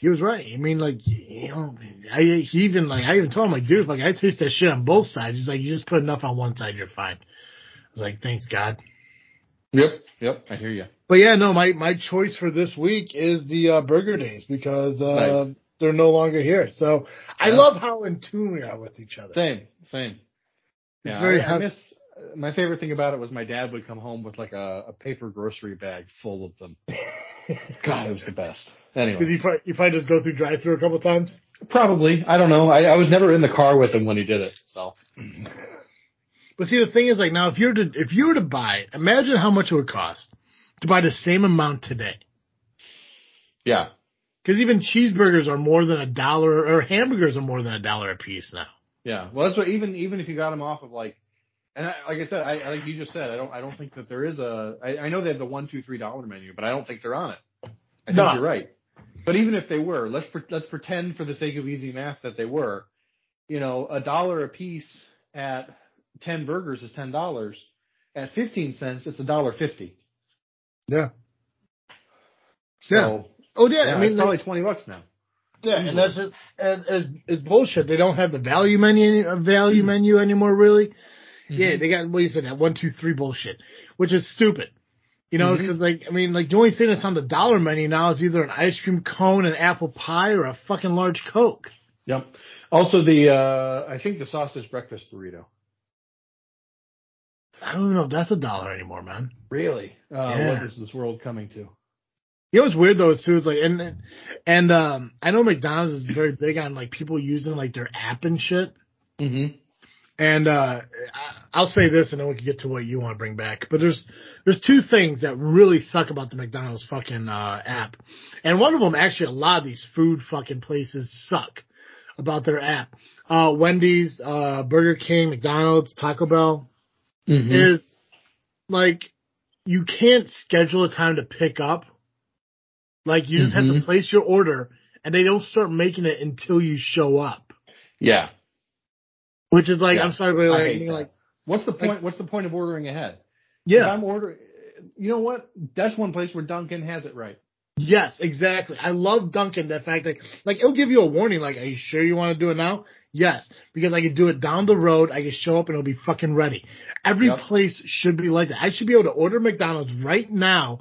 He was right. I mean, like, you know, I he even like I even told him like, dude, like I taste that shit on both sides. He's like, you just put enough on one side, you're fine. I was like, thanks God. Yep. Yep. I hear you. But yeah, no, my, my choice for this week is the uh, Burger Days because uh, Nice. they're no longer here. So I love how in tune we are with each other. Same. Same. It's Yeah, very I, I miss. My favorite thing about it was my dad would come home with like a, a paper grocery bag full of them. [laughs] God, it was the best. Because Anyway, you probably, you probably just go through drive through a couple times. probably. I don't know. I, I was never in the car with him when he did it. So But see, the thing is, like now, if you were to if you were to buy, imagine how much it would cost to buy the same amount today. yeah, Because even cheeseburgers are more than a dollar, or hamburgers are more than a dollar a piece now. yeah. Well, that's what even even if you got them off of like, and I, like I said, I like you just said, I don't I don't think that there is a. I, I know they have the one two three dollar menu, but I don't think they're on it. I think No. you're right. But even if they were, let's pre- let's pretend for the sake of easy math that they were. You know, a dollar a piece at ten burgers is ten dollars. At fifteen cents, it's a dollar fifty. Yeah. So, Yeah. Oh yeah, yeah, I mean it's probably twenty bucks now. Yeah, and that's just as, as is bullshit. They don't have the value menu uh, value menu anymore. Really, yeah, they got what you said that one two three bullshit, which is stupid. You know, because like I mean, like the only thing that's on the dollar menu now is either an ice cream cone, an apple pie, or a fucking large Coke. Yep. Also, the uh I think the sausage breakfast burrito. I don't even know if that's a dollar anymore, man. Really? Uh, Yeah. What is this world coming to? You know what's weird though too It's like and and um I know McDonald's is very big on like people using like their app and shit. Mm-hmm. And uh I- I'll say this, and then we can get to what you want to bring back. But there's there's two things that really suck about the McDonald's fucking uh, app, and one of them actually a lot of these food fucking places suck about their app. Uh, Wendy's, uh, Burger King, McDonald's, Taco Bell Mm-hmm. is like you can't schedule a time to pick up. Like you just have to Mhm. place your order, and they don't start making it until you show up. Yeah. Which is like Yeah. I'm sorry, but like, I mean, like What's the point? Like- what's the point of ordering ahead? If yeah. I'm ordering. You know what? That's one place where Dunkin' has it right. Yes, exactly. I love Dunkin'. the fact that like it'll give you a warning. Like, are you sure you want to do it now? Yes, because I can do it down the road. I can show up and it'll be fucking ready. Every Yep. place should be like that. I should be able to order McDonald's right now,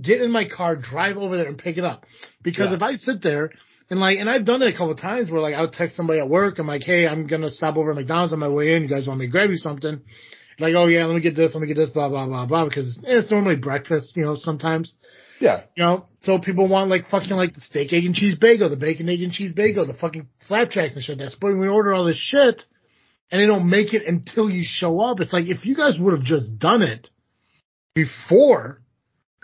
get in my car, drive over there and pick it up. Because Yeah. if I sit there and like, and I've done it a couple of times where like I'll text somebody at work. I'm like, hey, I'm gonna stop over at McDonald's on my way in. You guys want me to grab you something? Like, oh yeah, let me get this, let me get this, blah blah blah blah. Because eh, it's normally breakfast, you know, sometimes. Yeah. You know, so people want like fucking like the steak, egg, and cheese bagel, the bacon, egg, and cheese bagel, the fucking flapjacks and shit. That's but we order all this shit, and they don't make it until you show up. It's like if you guys would have just done it before,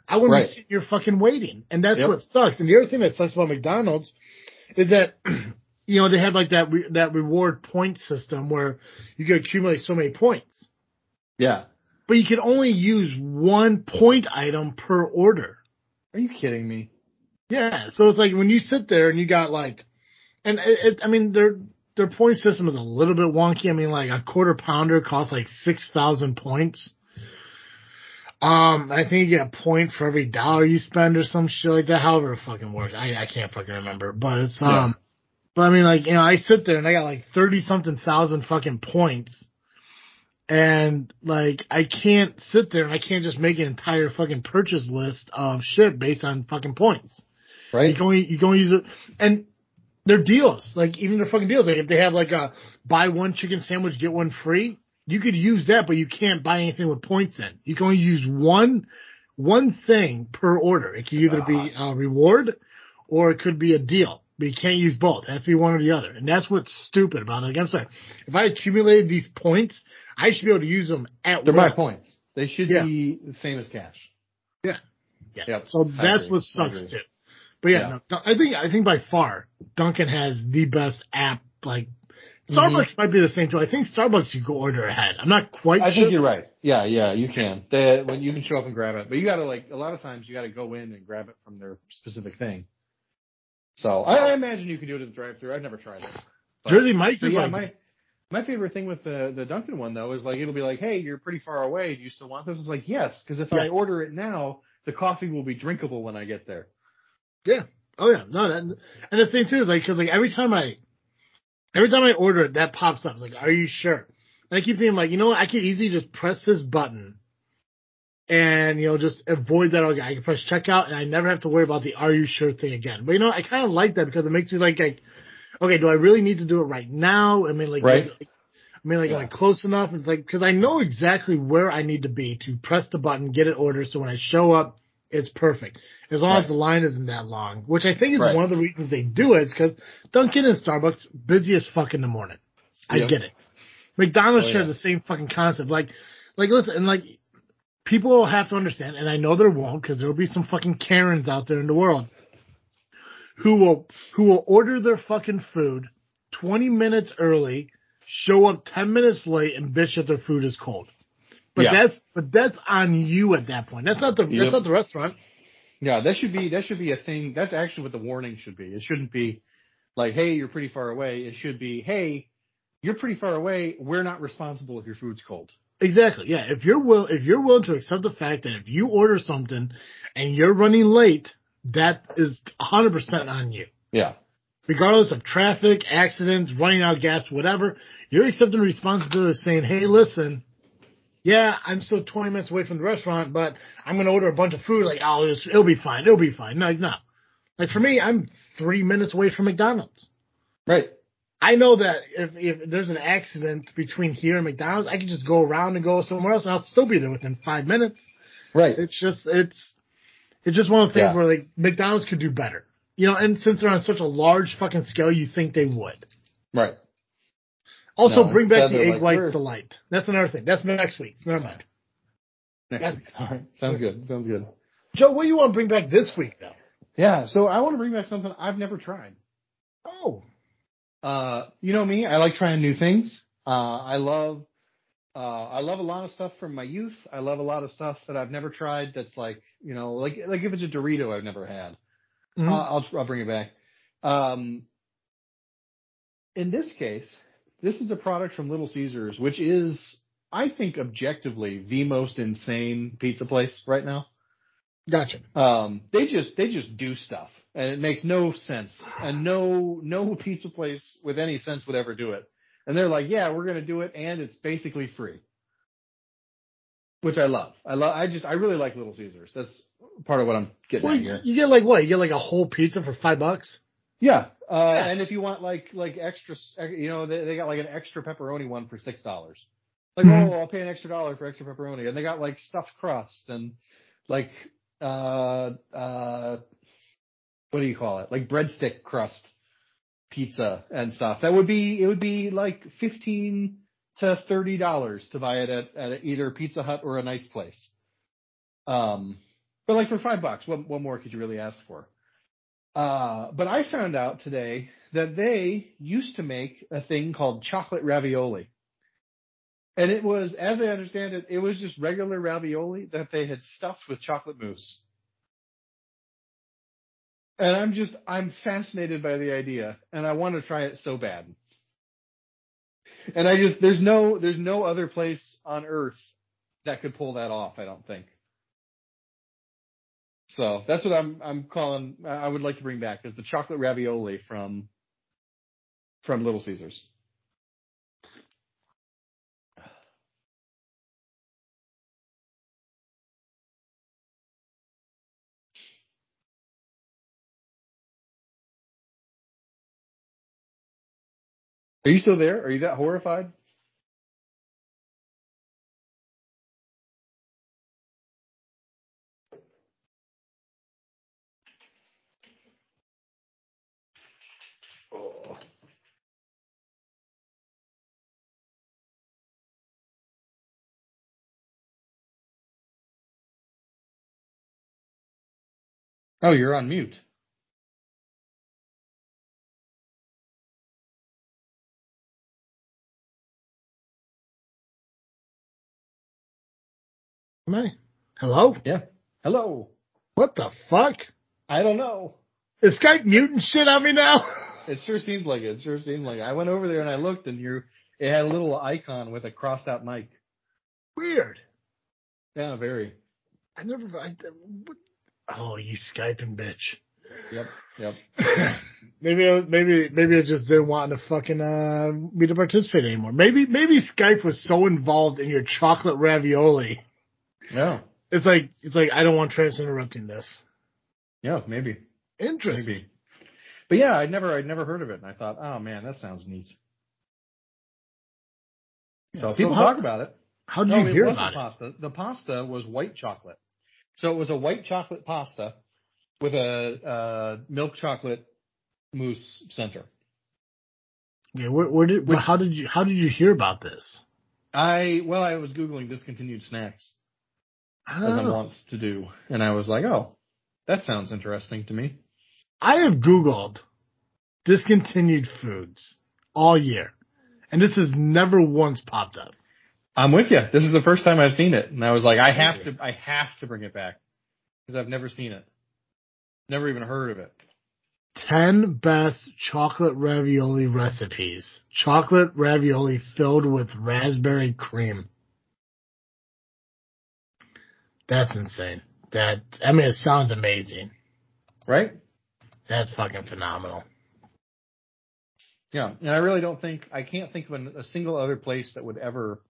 I wouldn't Right. be sitting here fucking waiting. And that's Yep. what sucks. And the other thing that sucks about McDonald's is that [clears throat] you know they have like that re- that reward point system where you can accumulate so many points, Yeah. but you can only use one point item per order. Are you kidding me? Yeah, so it's like when you sit there and you got like, and it, it, I mean their their point system is a little bit wonky. I mean like a quarter pounder costs like six thousand points. Um, I think you get a point for every dollar you spend or some shit like that. However it fucking works, I I can't fucking remember, but it's um, Yeah. but I mean like you know I sit there and I got like thirty something thousand fucking points. And like I can't sit there and I can't just make an entire fucking purchase list of shit based on fucking points. Right. You can only you can only use it, and they're deals. Like even their fucking deals. Like if they have like a buy one chicken sandwich get one free, you could use that, but you can't buy anything with points in. You can only use one one thing per order. It could either be ah. a reward or it could be a deal. But you can't use both. It has to be one or the other. And that's what's stupid about it. Like I'm sorry. If I accumulated these points, I should be able to use them at They're will. my points. They should Yeah. be the same as cash. Yeah. Yep. So that's what sucks too. But yeah, Yeah. No, I think I think by far Dunkin' has the best app. Like Mm-hmm. Starbucks might be the same too. I think Starbucks you go order ahead. I'm not quite I sure. think you're right. Yeah, yeah, you can. They, when you can show up and grab it, but you got to like a lot of times you got to go in and grab it from their specific thing. So I, I imagine you can do it at the drive-through. I've never tried it. But- Jersey Mike's So is yeah, like my my favorite thing with the the Dunkin' one though is like it'll be like, hey, you're pretty far away. Do you still want this? It's like yes, because if I order it now, the coffee will be drinkable when I get there. Yeah. Oh yeah no that, and the thing too is like because like every time I every time I order it that pops up. It's like are you sure? And I keep thinking like you know what I could easily just press this button. And you know, just avoid that. I can press checkout, and I never have to worry about the "Are you sure?" thing again. But you know, I kind of like that because it makes me like, like, okay, do I really need to do it right now? I mean, like, Right. I mean, like, am I close enough? It's like, cause I know exactly where I need to be to press the button, get it ordered. So when I show up, it's perfect. As long Right. as the line isn't that long, which I think is Right. one of the reasons they do it is cause Dunkin' and Starbucks busy as fuck in the morning. I Yep. get it. McDonald's Oh, share yeah. the same fucking concept. Like, like listen, and like, people will have to understand, and I know there won't because there will be some fucking Karens out there in the world who will, who will order their fucking food 20 minutes early, show up 10 minutes late and bitch that their food is cold. But Yeah. that's, but that's on you at that point. That's not the, Yep. that's not the restaurant. Yeah, that should be that should be a thing. That's actually what the warning should be. It shouldn't be like, "Hey, you're pretty far away." It should be, "Hey, you're pretty far away. We're not responsible if your food's cold." Exactly. Yeah. If you're will, if you're willing to accept the fact that if you order something and you're running late, that is 100% on you. Yeah. Regardless of traffic, accidents, running out of gas, whatever, you're accepting the responsibility of saying, "Hey, listen, yeah, I'm still 20 minutes away from the restaurant, but I'm going to order a bunch of food. Like, oh, it'll, it'll be fine. It'll be fine." No, no. Like for me, I'm three minutes away from McDonald's. Right. I know that if, if there's an accident between here and McDonald's, I can just go around and go somewhere else and I'll still be there within five minutes. Right. It's just, it's, it's just one of the things Yeah. where like McDonald's could do better. You know, and since they're on such a large fucking scale, you think they would. Right. Also, No, bring back the they're egg like, white we're- delight. That's another thing. That's next week. Never mind. Next week. All right. Sounds good. Sounds good. Joe, what do you want to bring back this week though? Yeah. So I want to bring back something I've never tried. Oh, Uh, you know me. I like trying new things. Uh, I love, uh, I love a lot of stuff from my youth. I love a lot of stuff that I've never tried. That's like, you know, like like if it's a Dorito I've never had, Mhm. uh, I'll I'll bring it back. Um, in this case, this is a product from Little Caesars, which is, I think, objectively the most insane pizza place right now. gotcha. Um, they just they just do stuff, and it makes no sense. And no no pizza place with any sense would ever do it. And they're like, yeah, we're gonna do it, and it's basically free, which I love. I love. I just I really like Little Caesars. That's part of what I'm getting Well, at you, here. you get like what? You get like a whole pizza for five bucks. Yeah. Uh, Yeah. and if you want like like extra, you know, they, they got like an extra pepperoni one for six dollars. Like, Mhm. oh, I'll pay an extra dollar for extra pepperoni, and they got like stuffed crust and like uh uh what do you call it? Like breadstick crust pizza and stuff. That would be it would be like fifteen to thirty dollars to buy it at, at either Pizza Hut or a nice place. Um, but like for five bucks, what what more could you really ask for? Uh, but I found out today that they used to make a thing called chocolate ravioli. And it was, as I understand it, it was just regular ravioli that they had stuffed with chocolate mousse. And I'm just, I'm fascinated by the idea and I want to try it so bad. And I just, there's no, there's no other place on earth that could pull that off, I don't think. So that's what I'm, I'm calling, I would like to bring back is the chocolate ravioli from, from Little Caesars. Are you still there? Are you that horrified? Oh. Oh, you're on mute. Am Hello? Yeah. Hello. What the fuck? I don't know. Is Skype muting shit on me now? [laughs] It sure seemed like it. It sure seemed like it. I went over there and I looked and you it had a little icon with a crossed out mic. Weird. Yeah, very. I never. I, what- oh, you Skyping bitch. Yep. Yep. [laughs] maybe, I was, maybe, maybe I just didn't want to fucking uh, me to participate anymore. Maybe, maybe Skype was so involved in your chocolate ravioli. No. It's like, it's like I don't want Travis interrupting this. Yeah, maybe. Interesting. Maybe. But yeah, I'd never I'd never heard of it and I thought, oh man, that sounds neat. So Yeah, people how- talk about it. How did no, you hear about it? pasta. The pasta was white chocolate. So it was a white chocolate pasta with a uh, milk chocolate mousse center. Okay, where, where did? Which- how did you? How did you hear about this? I well, I was googling discontinued snacks as I Oh. want to do, and I was like, oh, that sounds interesting to me. I have Googled discontinued foods all year, and this has never once popped up. I'm with you. This is the first time I've seen it, and I was like, I have to, I have to bring it back because I've never seen it. Never even heard of it. 10 best chocolate ravioli recipes. Chocolate ravioli filled with raspberry cream. That's insane. That, I mean, it sounds amazing. Right? That's fucking phenomenal. Yeah, and I really don't think I can't think of an, a single other place that would ever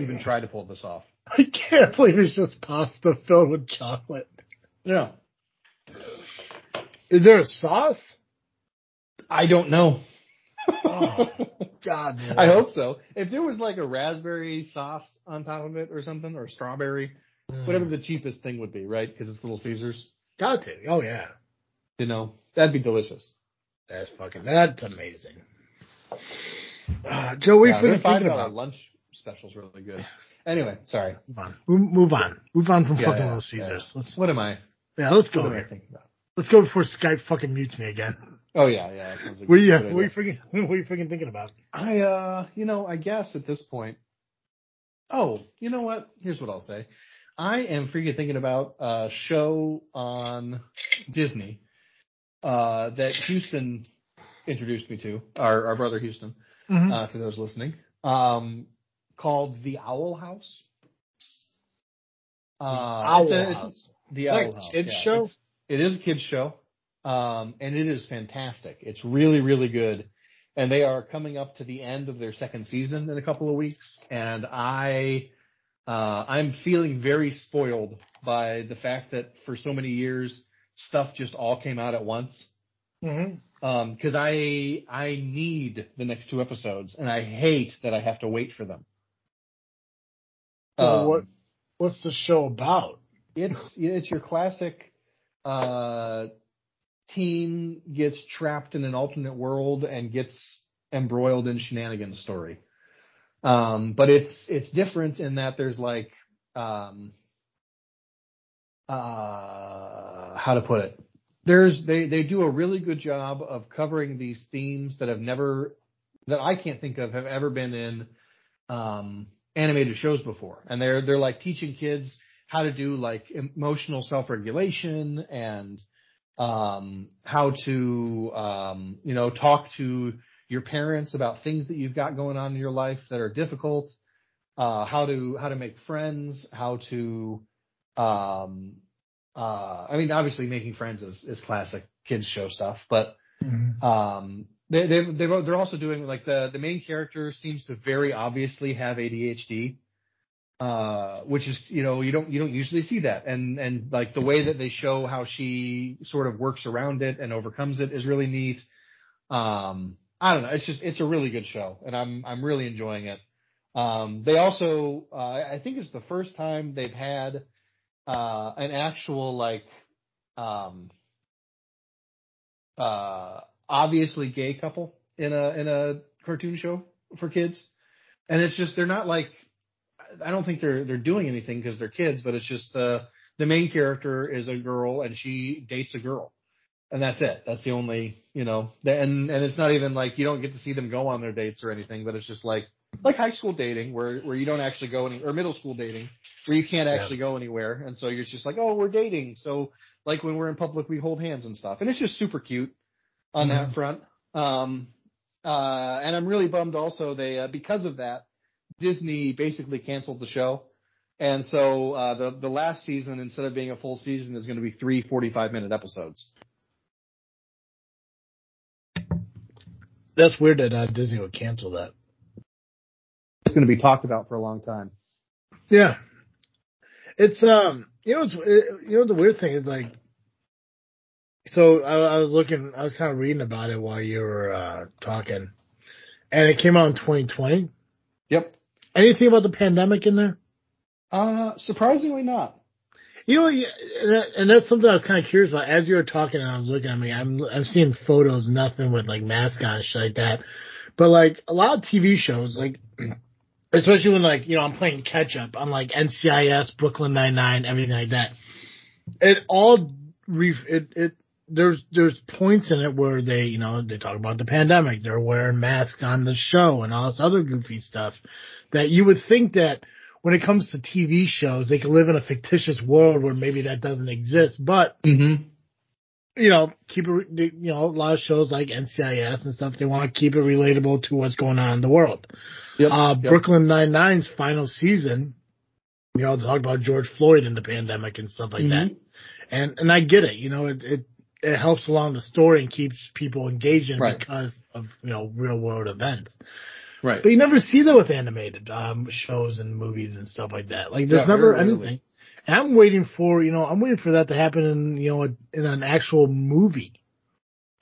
even try to pull this off. [laughs] I can't believe it's just pasta filled with chocolate. Yeah. Is there a sauce? I don't know. Oh, [laughs] God. Man. I hope so. If there was like a raspberry sauce on top of it or something, or strawberry, Mm. whatever the cheapest thing would be, right? Because it's Little Caesars. Got to. Oh yeah. You know, that'd be delicious. That's fucking. That's amazing. Uh, Joe, you Yeah, freaking thinking about? lunch special's really good. Anyway, sorry. Move on. Move- on. Move on from Yeah, fucking yeah, Little Caesars. Let's. What am I? Yeah, let's go here. Let's go before Skype fucking mutes me again. Oh yeah, yeah. That sounds like What are you? What are you freaking, [laughs] what are you freaking thinking about? I, uh, you know, I guess at this point. Oh, you know what? Here's what I'll say. I am freaking thinking about a show on Disney uh, that Houston introduced me to, our, our brother Houston, Mhm. uh, to those listening, um, called The Owl House. Uh, Owl it's a- it's- House. The Owl House. kid's yeah. show? It's- It is a kids show. Um, and it is fantastic. It's really, really good. And they are coming up to the end of their second season in a couple of weeks. And I, uh, I'm feeling very spoiled by the fact that for so many years, stuff just all came out at once. Mhm. Um, cause I, I need the next two episodes and I hate that I have to wait for them. Um, what? What's the show about? it's it's your classic uh teen gets trapped in an alternate world and gets embroiled in shenanigans story. Um but it's it's different in that there's like um uh how to put it. There's they they do a really good job of covering these themes that have never that I can't think of have ever been in um animated shows before. And they're they're like teaching kids how to do like emotional self-regulation and um, how to um, you know talk to your parents about things that you've got going on in your life that are difficult. Uh, how to how to make friends. How to um, uh, I mean, obviously, making friends is, is classic kids show stuff, but um, they, they, they, they're also doing like the, the main character seems to very obviously have ADHD, uh, which is, you know, you don't, you don't usually see that. And, and like the way that they show how she sort of works around it and overcomes it is really neat. Um, I don't know. It's just, it's a really good show and I'm, I'm really enjoying it. Um, they also, uh, I think it's the first time they've had, uh, an actual like, um, uh, obviously gay couple in a in a cartoon show for kids, and it's just they're not like I don't think they're they're doing anything because they're kids, but it's just the the main character is a girl and she dates a girl, and that's it. That's the only you know, and and it's not even like you don't get to see them go on their dates or anything, but it's just like like high school dating where where you don't actually go any or middle school dating where you can't actually go anywhere, and so you're just like oh we're dating, so like when we're in public we hold hands and stuff, and it's just super cute on that front. Um, uh, and I'm really bummed also they, uh, because of that, Disney basically canceled the show. And so, uh, the, the last season, instead of being a full season, is going to be three 45 minute episodes. That's weird that uh, Disney would cancel that. It's going to be talked about for a long time. Yeah, it's um, you know, it's you know the weird thing is like, so I, I was looking, I was kind of reading about it while you were uh, talking, and it came out in 2020. Yep. Anything about the pandemic in there? Uh, surprisingly not. You know, and that's something I was kind of curious about. As you were talking, and I was looking. I mean, I'm I'm seeing photos, nothing with like masks on shit like that. But like a lot of TV shows, like [clears throat] especially when like you know I'm playing catch up on like NCIS, Brooklyn Nine Nine, everything like that. It all re- it it there's there's points in it where they you know they talk about the pandemic. They're wearing masks on the show and all this other goofy stuff that you would think that when it comes to TV shows, they can live in a fictitious world where maybe that doesn't exist. But Mm-hmm. you know, keep it, you know, a lot of shows like NCIS and stuff, they want to keep it relatable to what's going on in the world. Yep, Uh, yep. Brooklyn Nine-Nine's final season, you know, talk about George Floyd and the pandemic and stuff like that. And, and I get it, you know, it, it, it helps along the story and keeps people engaged in Right. because of, you know, real world events. Right. But you never see that with animated, um, shows and movies and stuff like that. Like there's Yeah, never rarely. anything. And I'm waiting for, you know, I'm waiting for that to happen in, you know, in an actual movie.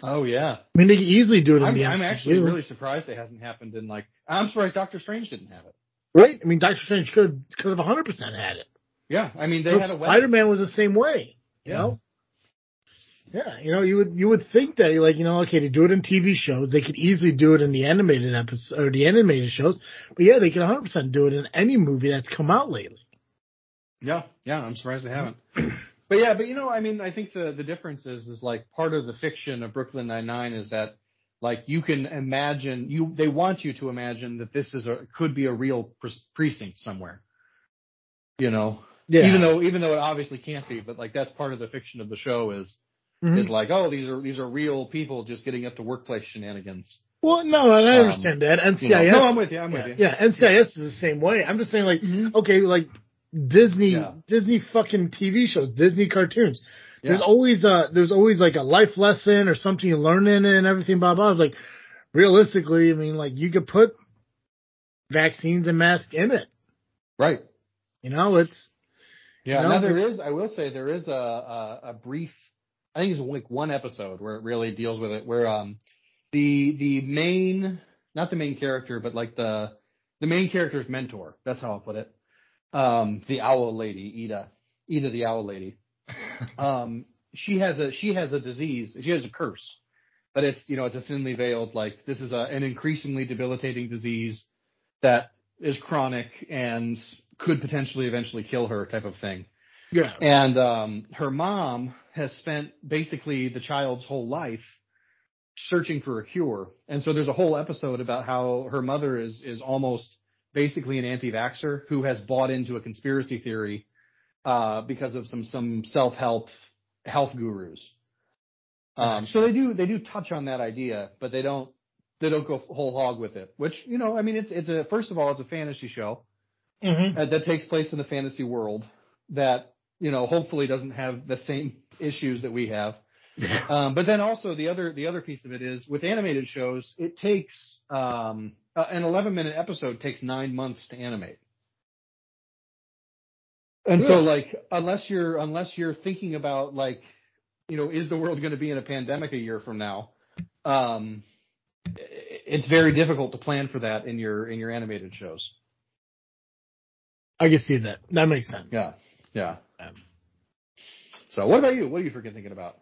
Oh yeah. I mean, they could easily do it in I'm, the I'm actually really surprised it hasn't happened in like. I'm surprised Doctor Strange didn't have it. right. I mean, Doctor Strange could could have 100 percent had it. Yeah, I mean they had a. Spider Man was the same way. You Yeah. know. Yeah, you know, you would you would think that like you know, okay, they do it in TV shows, they could easily do it in the animated episode or the animated shows, but yeah, they can 100 percent do it in any movie that's come out lately. Yeah, yeah, I'm surprised they haven't. but yeah, but you know, I mean, I think the the difference is is like part of the fiction of Brooklyn Nine Nine is that like you can imagine you they want you to imagine that this is a could be a real pre- precinct somewhere. You know, even though even though it obviously can't be, but like that's part of the fiction of the show is Mhm. is like oh these are these are real people just getting up to workplace shenanigans. well, no, and I Um, understand that NCIS. You know? No, I'm with you. I'm yeah, with you. yeah, NCIS is the same way. I'm just saying, like, Mhm. okay, like Disney, Yeah. Disney fucking TV shows, Disney cartoons. There's Yeah. always uh there's always like a life lesson or something you learn in it and everything, blah blah. It's like realistically, I mean, like you could put vaccines and masks in it. Right. You know, it's Yeah, No, now there is. I will say there is a, a a brief. I think it's like one episode where it really deals with it, where um the the main not the main character, but like the the main character's mentor. That's how I'll put it. Um, the owl lady, Eda, Eda the owl lady. [laughs] Um, she has a she has a disease. She has a curse, but it's you know it's a thinly veiled like this is a, an increasingly debilitating disease that is chronic and could potentially eventually kill her type of thing. Yeah. And um, her mom has spent basically the child's whole life searching for a cure. And so there's a whole episode about how her mother is is almost basically an anti-vaxxer who has bought into a conspiracy theory uh, because of some some self-help health gurus. Um, so they do they do touch on that idea, but they don't they don't go whole hog with it. Which you know, I mean, it's it's a first of all, it's a fantasy show Mm-hmm. uh, that takes place in a fantasy world that you know hopefully doesn't have the same issues that we have. Um, but then also the other the other piece of it is with animated shows, it takes um, uh, an 11 minute episode takes nine months to animate. And so like unless you're unless you're thinking about like you know is the world going to be in a pandemic a year from now, um, it's very difficult to plan for that in your in your animated shows. I can see that. That makes sense. Yeah, yeah. Um, So what about you? What are you freaking thinking about?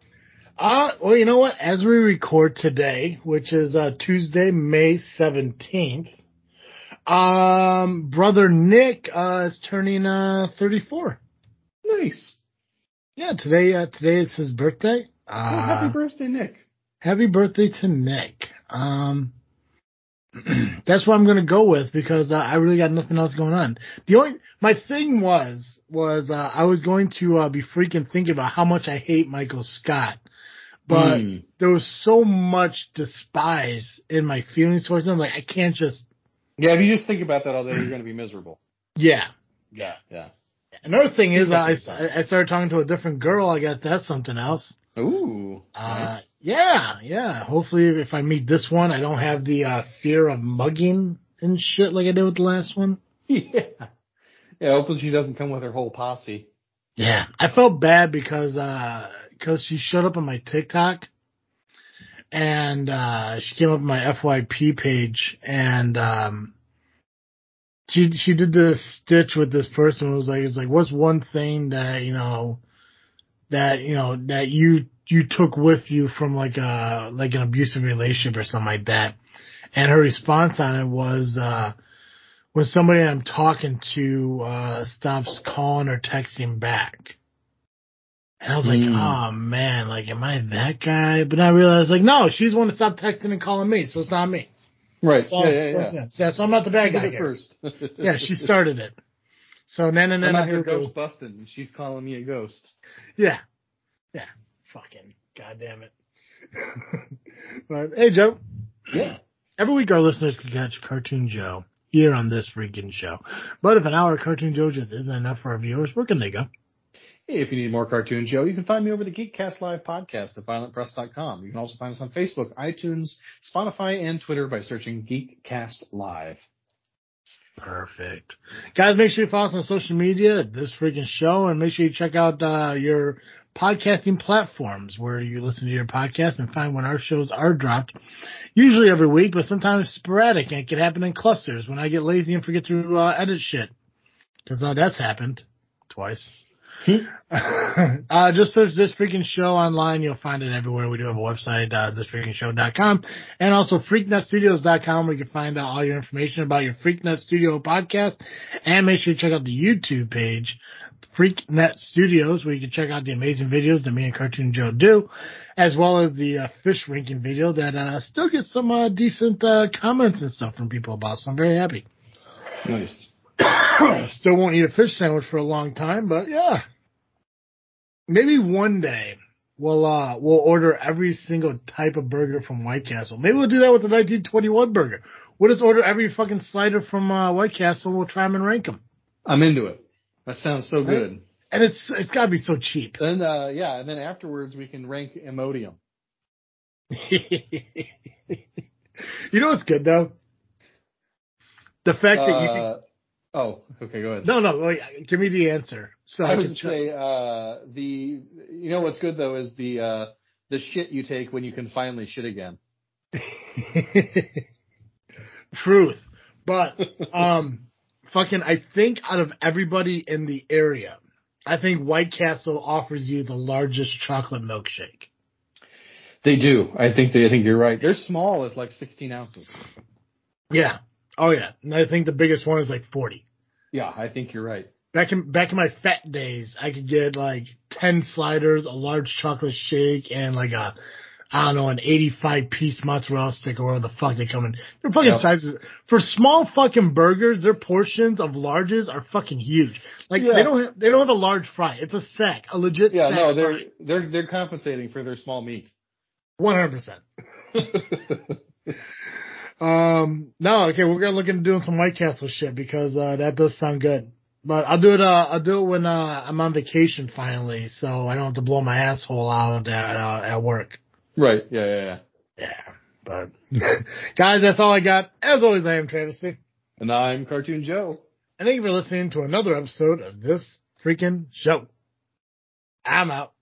Uh, well, you know what? As we record today, which is uh, Tuesday, May 17th, um, brother Nick uh, is turning uh, 34. Nice. Yeah, today uh, today is his birthday. Oh, Uh, happy birthday, Nick. happy birthday to Nick. Um, [clears throat] that's what I'm gonna go with because uh, I really got nothing else going on. The only my thing was was uh, I was going to uh, be freaking thinking about how much I hate Michael Scott, but Mm. there was so much despise in my feelings towards him. Like I can't just Yeah, if you just think about that all day, you're going to be miserable. [clears throat] yeah. Yeah, yeah. Another thing is, I, Keep up with I started talking to a different girl. I guess that's something else. Ooh. Uh, yeah, yeah. Hopefully, if I meet this one, I don't have the uh, fear of mugging and shit like I did with the last one. [laughs] yeah. Yeah, hopefully she doesn't come with her whole posse. Yeah, I felt bad because uh 'cause she showed up on my TikTok and uh she came up on my FYP page and um she she did this stitch with this person. It was like it's like what's one thing that you know that you know that you you took with you from like a like an abusive relationship or something like that. And her response on it was uh when somebody I'm talking to uh stops calling or texting back. And I was like, Hmm. oh man, like am I that guy? But I realized like no, she's the one to stop texting and calling me, so it's not me. Right. So, yeah, yeah, so, yeah. yeah. so I'm not the bad guy here. first. [laughs] Yeah, she started it. So and then I'm out here ghost busting, she's calling me a ghost. Yeah. Yeah. Fucking God damn it. [laughs] but hey, Joe. Yeah. Every week our listeners can catch Cartoon Joe here on this freaking show. But if an hour of Cartoon Joe just isn't enough for our viewers, where can they go? Hey, if you need more Cartoon Joe, you can find me over the Geekcast Live podcast at violentpress.com. You can also find us on Facebook, iTunes, Spotify, and Twitter by searching Geekcast Live. Perfect. Guys, make sure you follow us on social media this freaking show and make sure you check out uh, your podcasting platforms where you listen to your podcast and find when our shows are dropped. Usually every week, but sometimes sporadic and it can happen in clusters when I get lazy and forget to uh, edit shit. Cause uh, that's happened twice. [laughs] uh, just search this freaking show online. You'll find it everywhere. We do have a website, uh, thisfreakingshow.com and also freaknetstudios.com where you can find out all your information about your Freaknet Studio podcast and make sure you check out the YouTube page, Freaknet Studios, where you can check out the amazing videos that me and Cartoon Joe do, as well as the uh, fish ranking video that, uh, still gets some, uh, decent, uh, comments and stuff from people about. So I'm very happy. Nice. [coughs] Still won't eat a fish sandwich for a long time, but yeah. Maybe one day we'll uh we'll order every single type of burger from White Castle. Maybe we'll do that with the 1921 burger. We'll just order every fucking slider from uh, White Castle. and We'll try them and rank them. I'm into it. That sounds so good. And it's it's got to be so cheap. And uh, yeah, and then afterwards we can rank Imodium. [laughs] you know what's good though? The fact that you can, Uh, oh, okay, go ahead. no no give me the answer so I, I can say uh, the you know what's good though is the uh, the shit you take when you can finally shit again. [laughs] Truth. But [laughs] um fucking I think out of everybody in the area, I think White Castle offers you the largest chocolate milkshake. They do. I think they. I think you're right. They're small as like 16 ounces. Yeah. Oh yeah. And I think the biggest one is like 40. Yeah, I think you're right. Back in back in my fat days, I could get like 10 sliders, a large chocolate shake, and like a I don't know, an 85 piece mozzarella stick or whatever the fuck they come in. They're fucking Yep. sizes. For small fucking burgers, their portions of larges are fucking huge. Like Yeah. they don't have, they don't have a large fry. It's a sack, a legit Yeah, no, they're they're they're compensating for their small meat. 100%. [laughs] Um, no, okay, we're gonna look into doing some White Castle shit because, uh, that does sound good. But I'll do it, uh, I'll do it when, uh, I'm on vacation finally, so I don't have to blow my asshole out at, uh, at work. Right. Yeah, yeah, yeah. Yeah, but [laughs] guys, that's all I got. As always, I am Travesty. And I'm Cartoon Joe. And thank you for listening to another episode of this freaking show. I'm out.